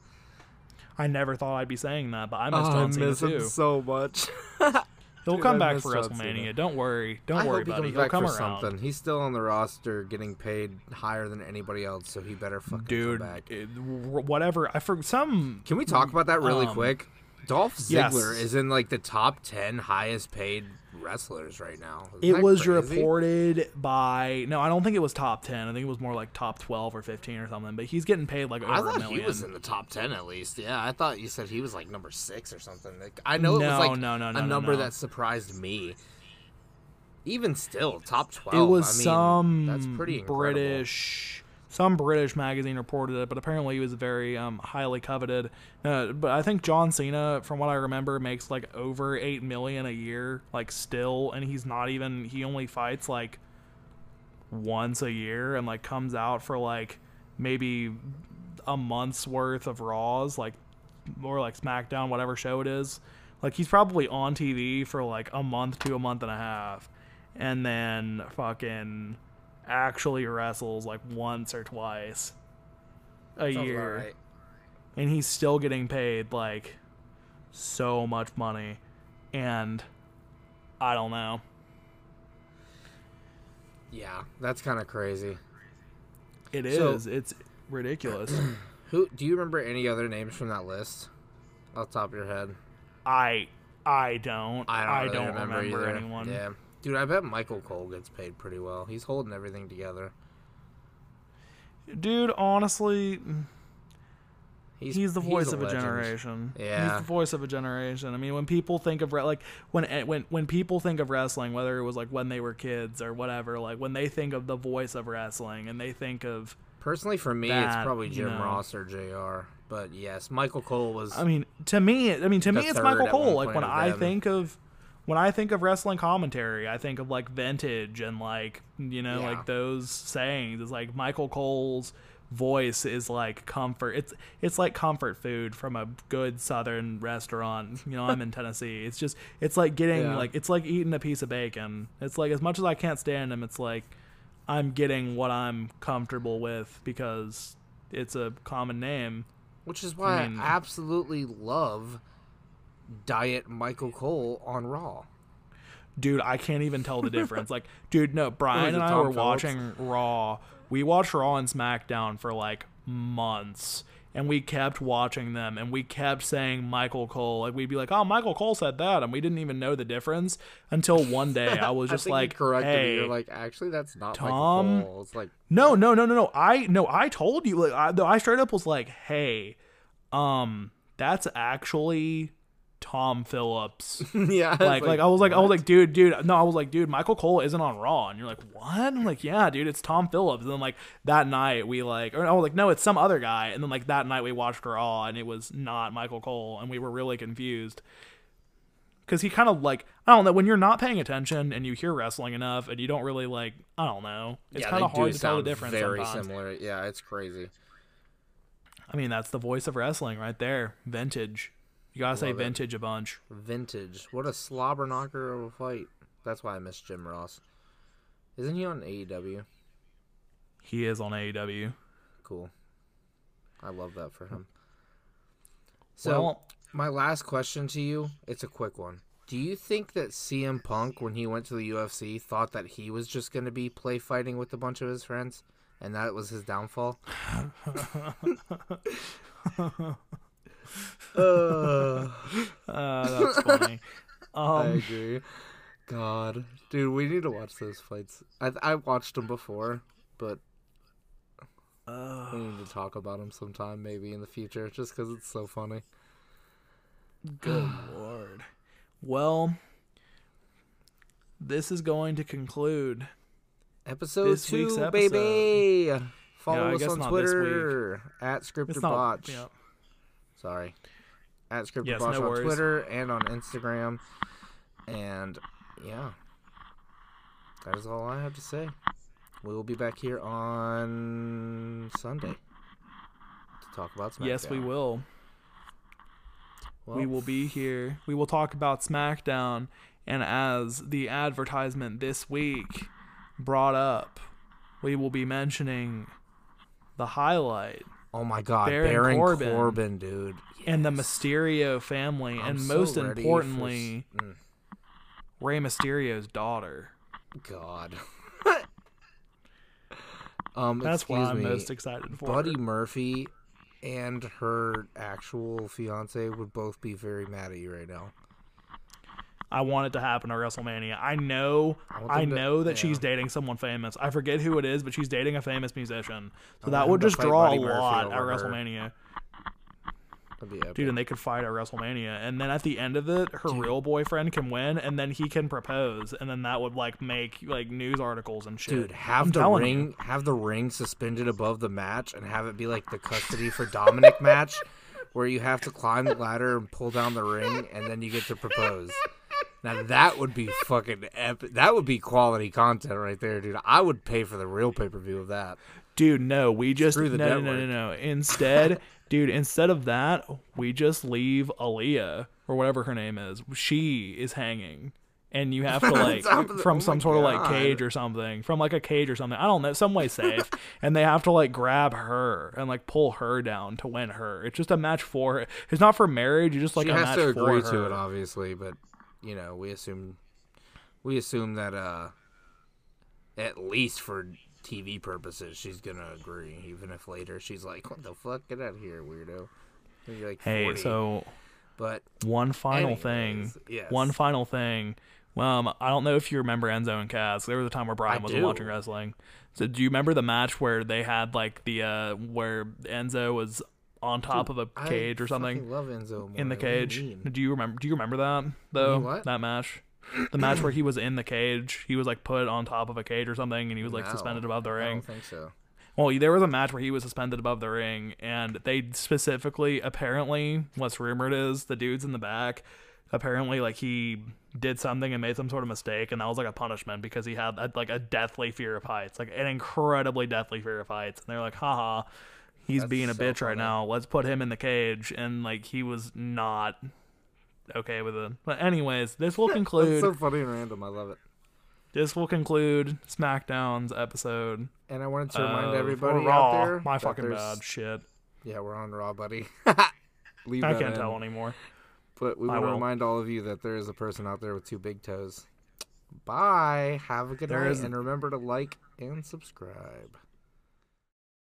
I never thought I'd be saying that, but I miss Oh, I John Cena miss him too. so much. He'll Dude, come I back for John WrestleMania. Cena. Don't worry. Don't I worry, hope he buddy. comes He'll back come for around. something. He's still on the roster, getting paid higher than anybody else, so he better fucking Dude, come back. it- whatever. I for some Can we talk about that really um, quick? Dolph yes. Ziggler is in like the top ten highest paid wrestlers right now. Isn't it was crazy? reported by no, I don't think it was top ten. I think it was more like top twelve or fifteen or something. But he's getting paid like over I a thought million. he was in the top ten at least. Yeah, I thought you said he was like number six or something. Like, I know it No, was like no, no, no, a number no. that surprised me. Even still, top twelve. it was I mean, some that's pretty incredible. British some British magazine reported it, but apparently he was very um, highly coveted. Uh, but I think John Cena, from what I remember, makes like over eight million a year, like still, and he's not even. He only fights like once a year, and like comes out for like maybe a month's worth of Raws, like or like SmackDown, whatever show it is. Like he's probably on TV for like a month to a month and a half, and then fucking actually wrestles like once or twice a Sounds year, right. and he's still getting paid like so much money, and I don't know. Yeah, that's kind of crazy. It is. So- it's ridiculous. Who do you remember any other names from that list? Off the top of your head, I I don't. I don't, really remember, remember, anyone. Yeah, dude, I bet Michael Cole gets paid pretty well. He's holding everything together. Dude, honestly, He's, he's, the voice of a, legend. generation. Yeah, he's the voice of a generation. I mean, when people think of re- like when eh, when when people think of wrestling, whether it was like when they were kids or whatever, like when they think of the voice of wrestling and they think of Personally, for me, it's that, probably you Jim know. Ross or Jr. But yes, Michael Cole was. I mean, to me, I mean, to me, it's Michael Cole. Like when I them. think of when I think of wrestling commentary, I think of like vintage and like you know Yeah. like those sayings. It's like Michael Cole's voice is like comfort. It's it's like comfort food from a good Southern restaurant. You know, I'm in Tennessee. It's just it's like getting Yeah. like it's like eating a piece of bacon. It's like as much as I can't stand him, it's like I'm getting what I'm comfortable with because it's a common name. which is why I, mean- absolutely love Diet Michael Cole on Raw. dude, I can't even tell the difference. Like, dude, no, Brian and I Tom were Phillips? watching Raw. We watched Raw and SmackDown for like months. And we kept watching them and we kept saying Michael Cole. Like we'd be like, Oh, Michael Cole said that and we didn't even know the difference until one day I was just I like you corrected Hey me. You're like, actually, that's not Tom- Michael Cole. It's like, No, no, no, no, no. I no, I told you. Like, I, I straight up was like, "Hey, um, that's actually Tom Phillips." yeah, it's like, like I was like, I was like, dude, dude, no, I was like, dude, Michael Cole isn't on Raw, and you're like, what? I'm like, yeah, dude, it's Tom Phillips. And then like that night we like, or I was like, no, it's some other guy. And then like that night we watched Raw, and it was not Michael Cole, and we were really confused. Cause he kind of like I don't know when you're not paying attention and you hear wrestling enough and you don't really like I don't know it's yeah, kind of hard to tell the difference Very sometimes. similar. Yeah, it's crazy. I mean that's the voice of wrestling right there vintage you gotta say Love it. vintage a bunch Vintage. What a slobber knocker of a fight. That's why I miss Jim Ross. Isn't he on AEW? he is on AEW Cool. I love that for him. So, well my last question to you, it's a quick one. Do you think that CM Punk, when he went to the UFC, thought that he was just going to be play fighting with a bunch of his friends, and that was his downfall? uh, that's funny I um agree. God, dude, we need to watch those fights. I I watched them before, but uh, we need to talk about them sometime, maybe in the future, just because it's so funny. Good lord. Well, this is going to conclude. Episode This two, week's episode. baby. Follow I us on not this week. Twitter at Scripted. Botch. Yeah. Sorry, at Scripted Yes, Botch no on worries. Twitter and on Instagram, and yeah, that is all I have to say. We will be back here on Sunday to talk about SmackDown. Yes, we will. Well, we will be here. We will talk about SmackDown, and as the advertisement this week brought up, we will be mentioning the highlight Oh my God, Baron Baron, Corbin. Corbin. dude. and the Mysterio family, I'm and so most ready for importantly, Mm, Rey Mysterio's daughter. God. um, That's what I'm me. most excited for. Buddy Murphy and her actual fiance would both be very mad at you right now. I want it to happen at WrestleMania. I know, I I to- know that yeah. she's dating someone famous. I forget who it is, but she's dating a famous musician. So oh, I that would just draw a Buddy Murphy lot at. WrestleMania, That'd be epic. dude. And they could fight at WrestleMania, and then at the end of it, her Dude. real boyfriend can win, and then he can propose, and then that would like make like news articles and shit. Dude, have I'm the ring you. have the ring suspended above the match and have it be like the custody for Dominik match where you have to climb the ladder and pull down the ring and then you get to propose. Now that would be fucking epic. That would be quality content right there, dude. I would pay for the real pay-per-view of that. Dude, no, we just no, no, no, no, no. Instead, dude, instead of that, we just leave Aalyah or whatever her name is. She is hanging, and you have to like from oh some sort of like cage or something, from like a cage or something. I don't know, some way safe, and they have to like grab her and like pull her down to win her. It's just a match for her. It's not for marriage. You just like she a has match to agree for to it, obviously, but you know, we assume we assume that uh at least for TV purposes, she's gonna agree, even if later she's like, "What the fuck? Get out of here, weirdo." Like, Hey, 40. so but one final anyways, thing. yes. One final thing. Um, I don't know if you remember Enzo and Cass. There was a time where Brian I wasn't do. watching wrestling. So do you remember the match where they had like the uh where Enzo was on top of a cage or something Love Enzo more. in the What do you cage? Do you remember? Do you remember that though? what? That match. The match where he was in the cage, he was like put on top of a cage or something, and he was like No, suspended above the ring. I don't think so. Well, there was a match where he was suspended above the ring, and they specifically, apparently, what's rumored is the dude's in the back. Apparently, like he did something and made some sort of mistake, and that was like a punishment because he had like a deathly fear of heights, like an incredibly deathly fear of heights. And they're like, haha, he's That's being a so bitch right now. Let's put him in the cage. And like he was not okay with it. But anyways, this will That's conclude. so funny and random. I love it. this will conclude SmackDown's episode. And I wanted to remind everybody Raw. out there. My that fucking there's- bad shit. Yeah, we're on Raw, buddy. Leave I that can't in. tell anymore. But we I want to will. remind all of you that there is a person out there with two big toes. Bye. Have a good There night. is- And remember to like and subscribe.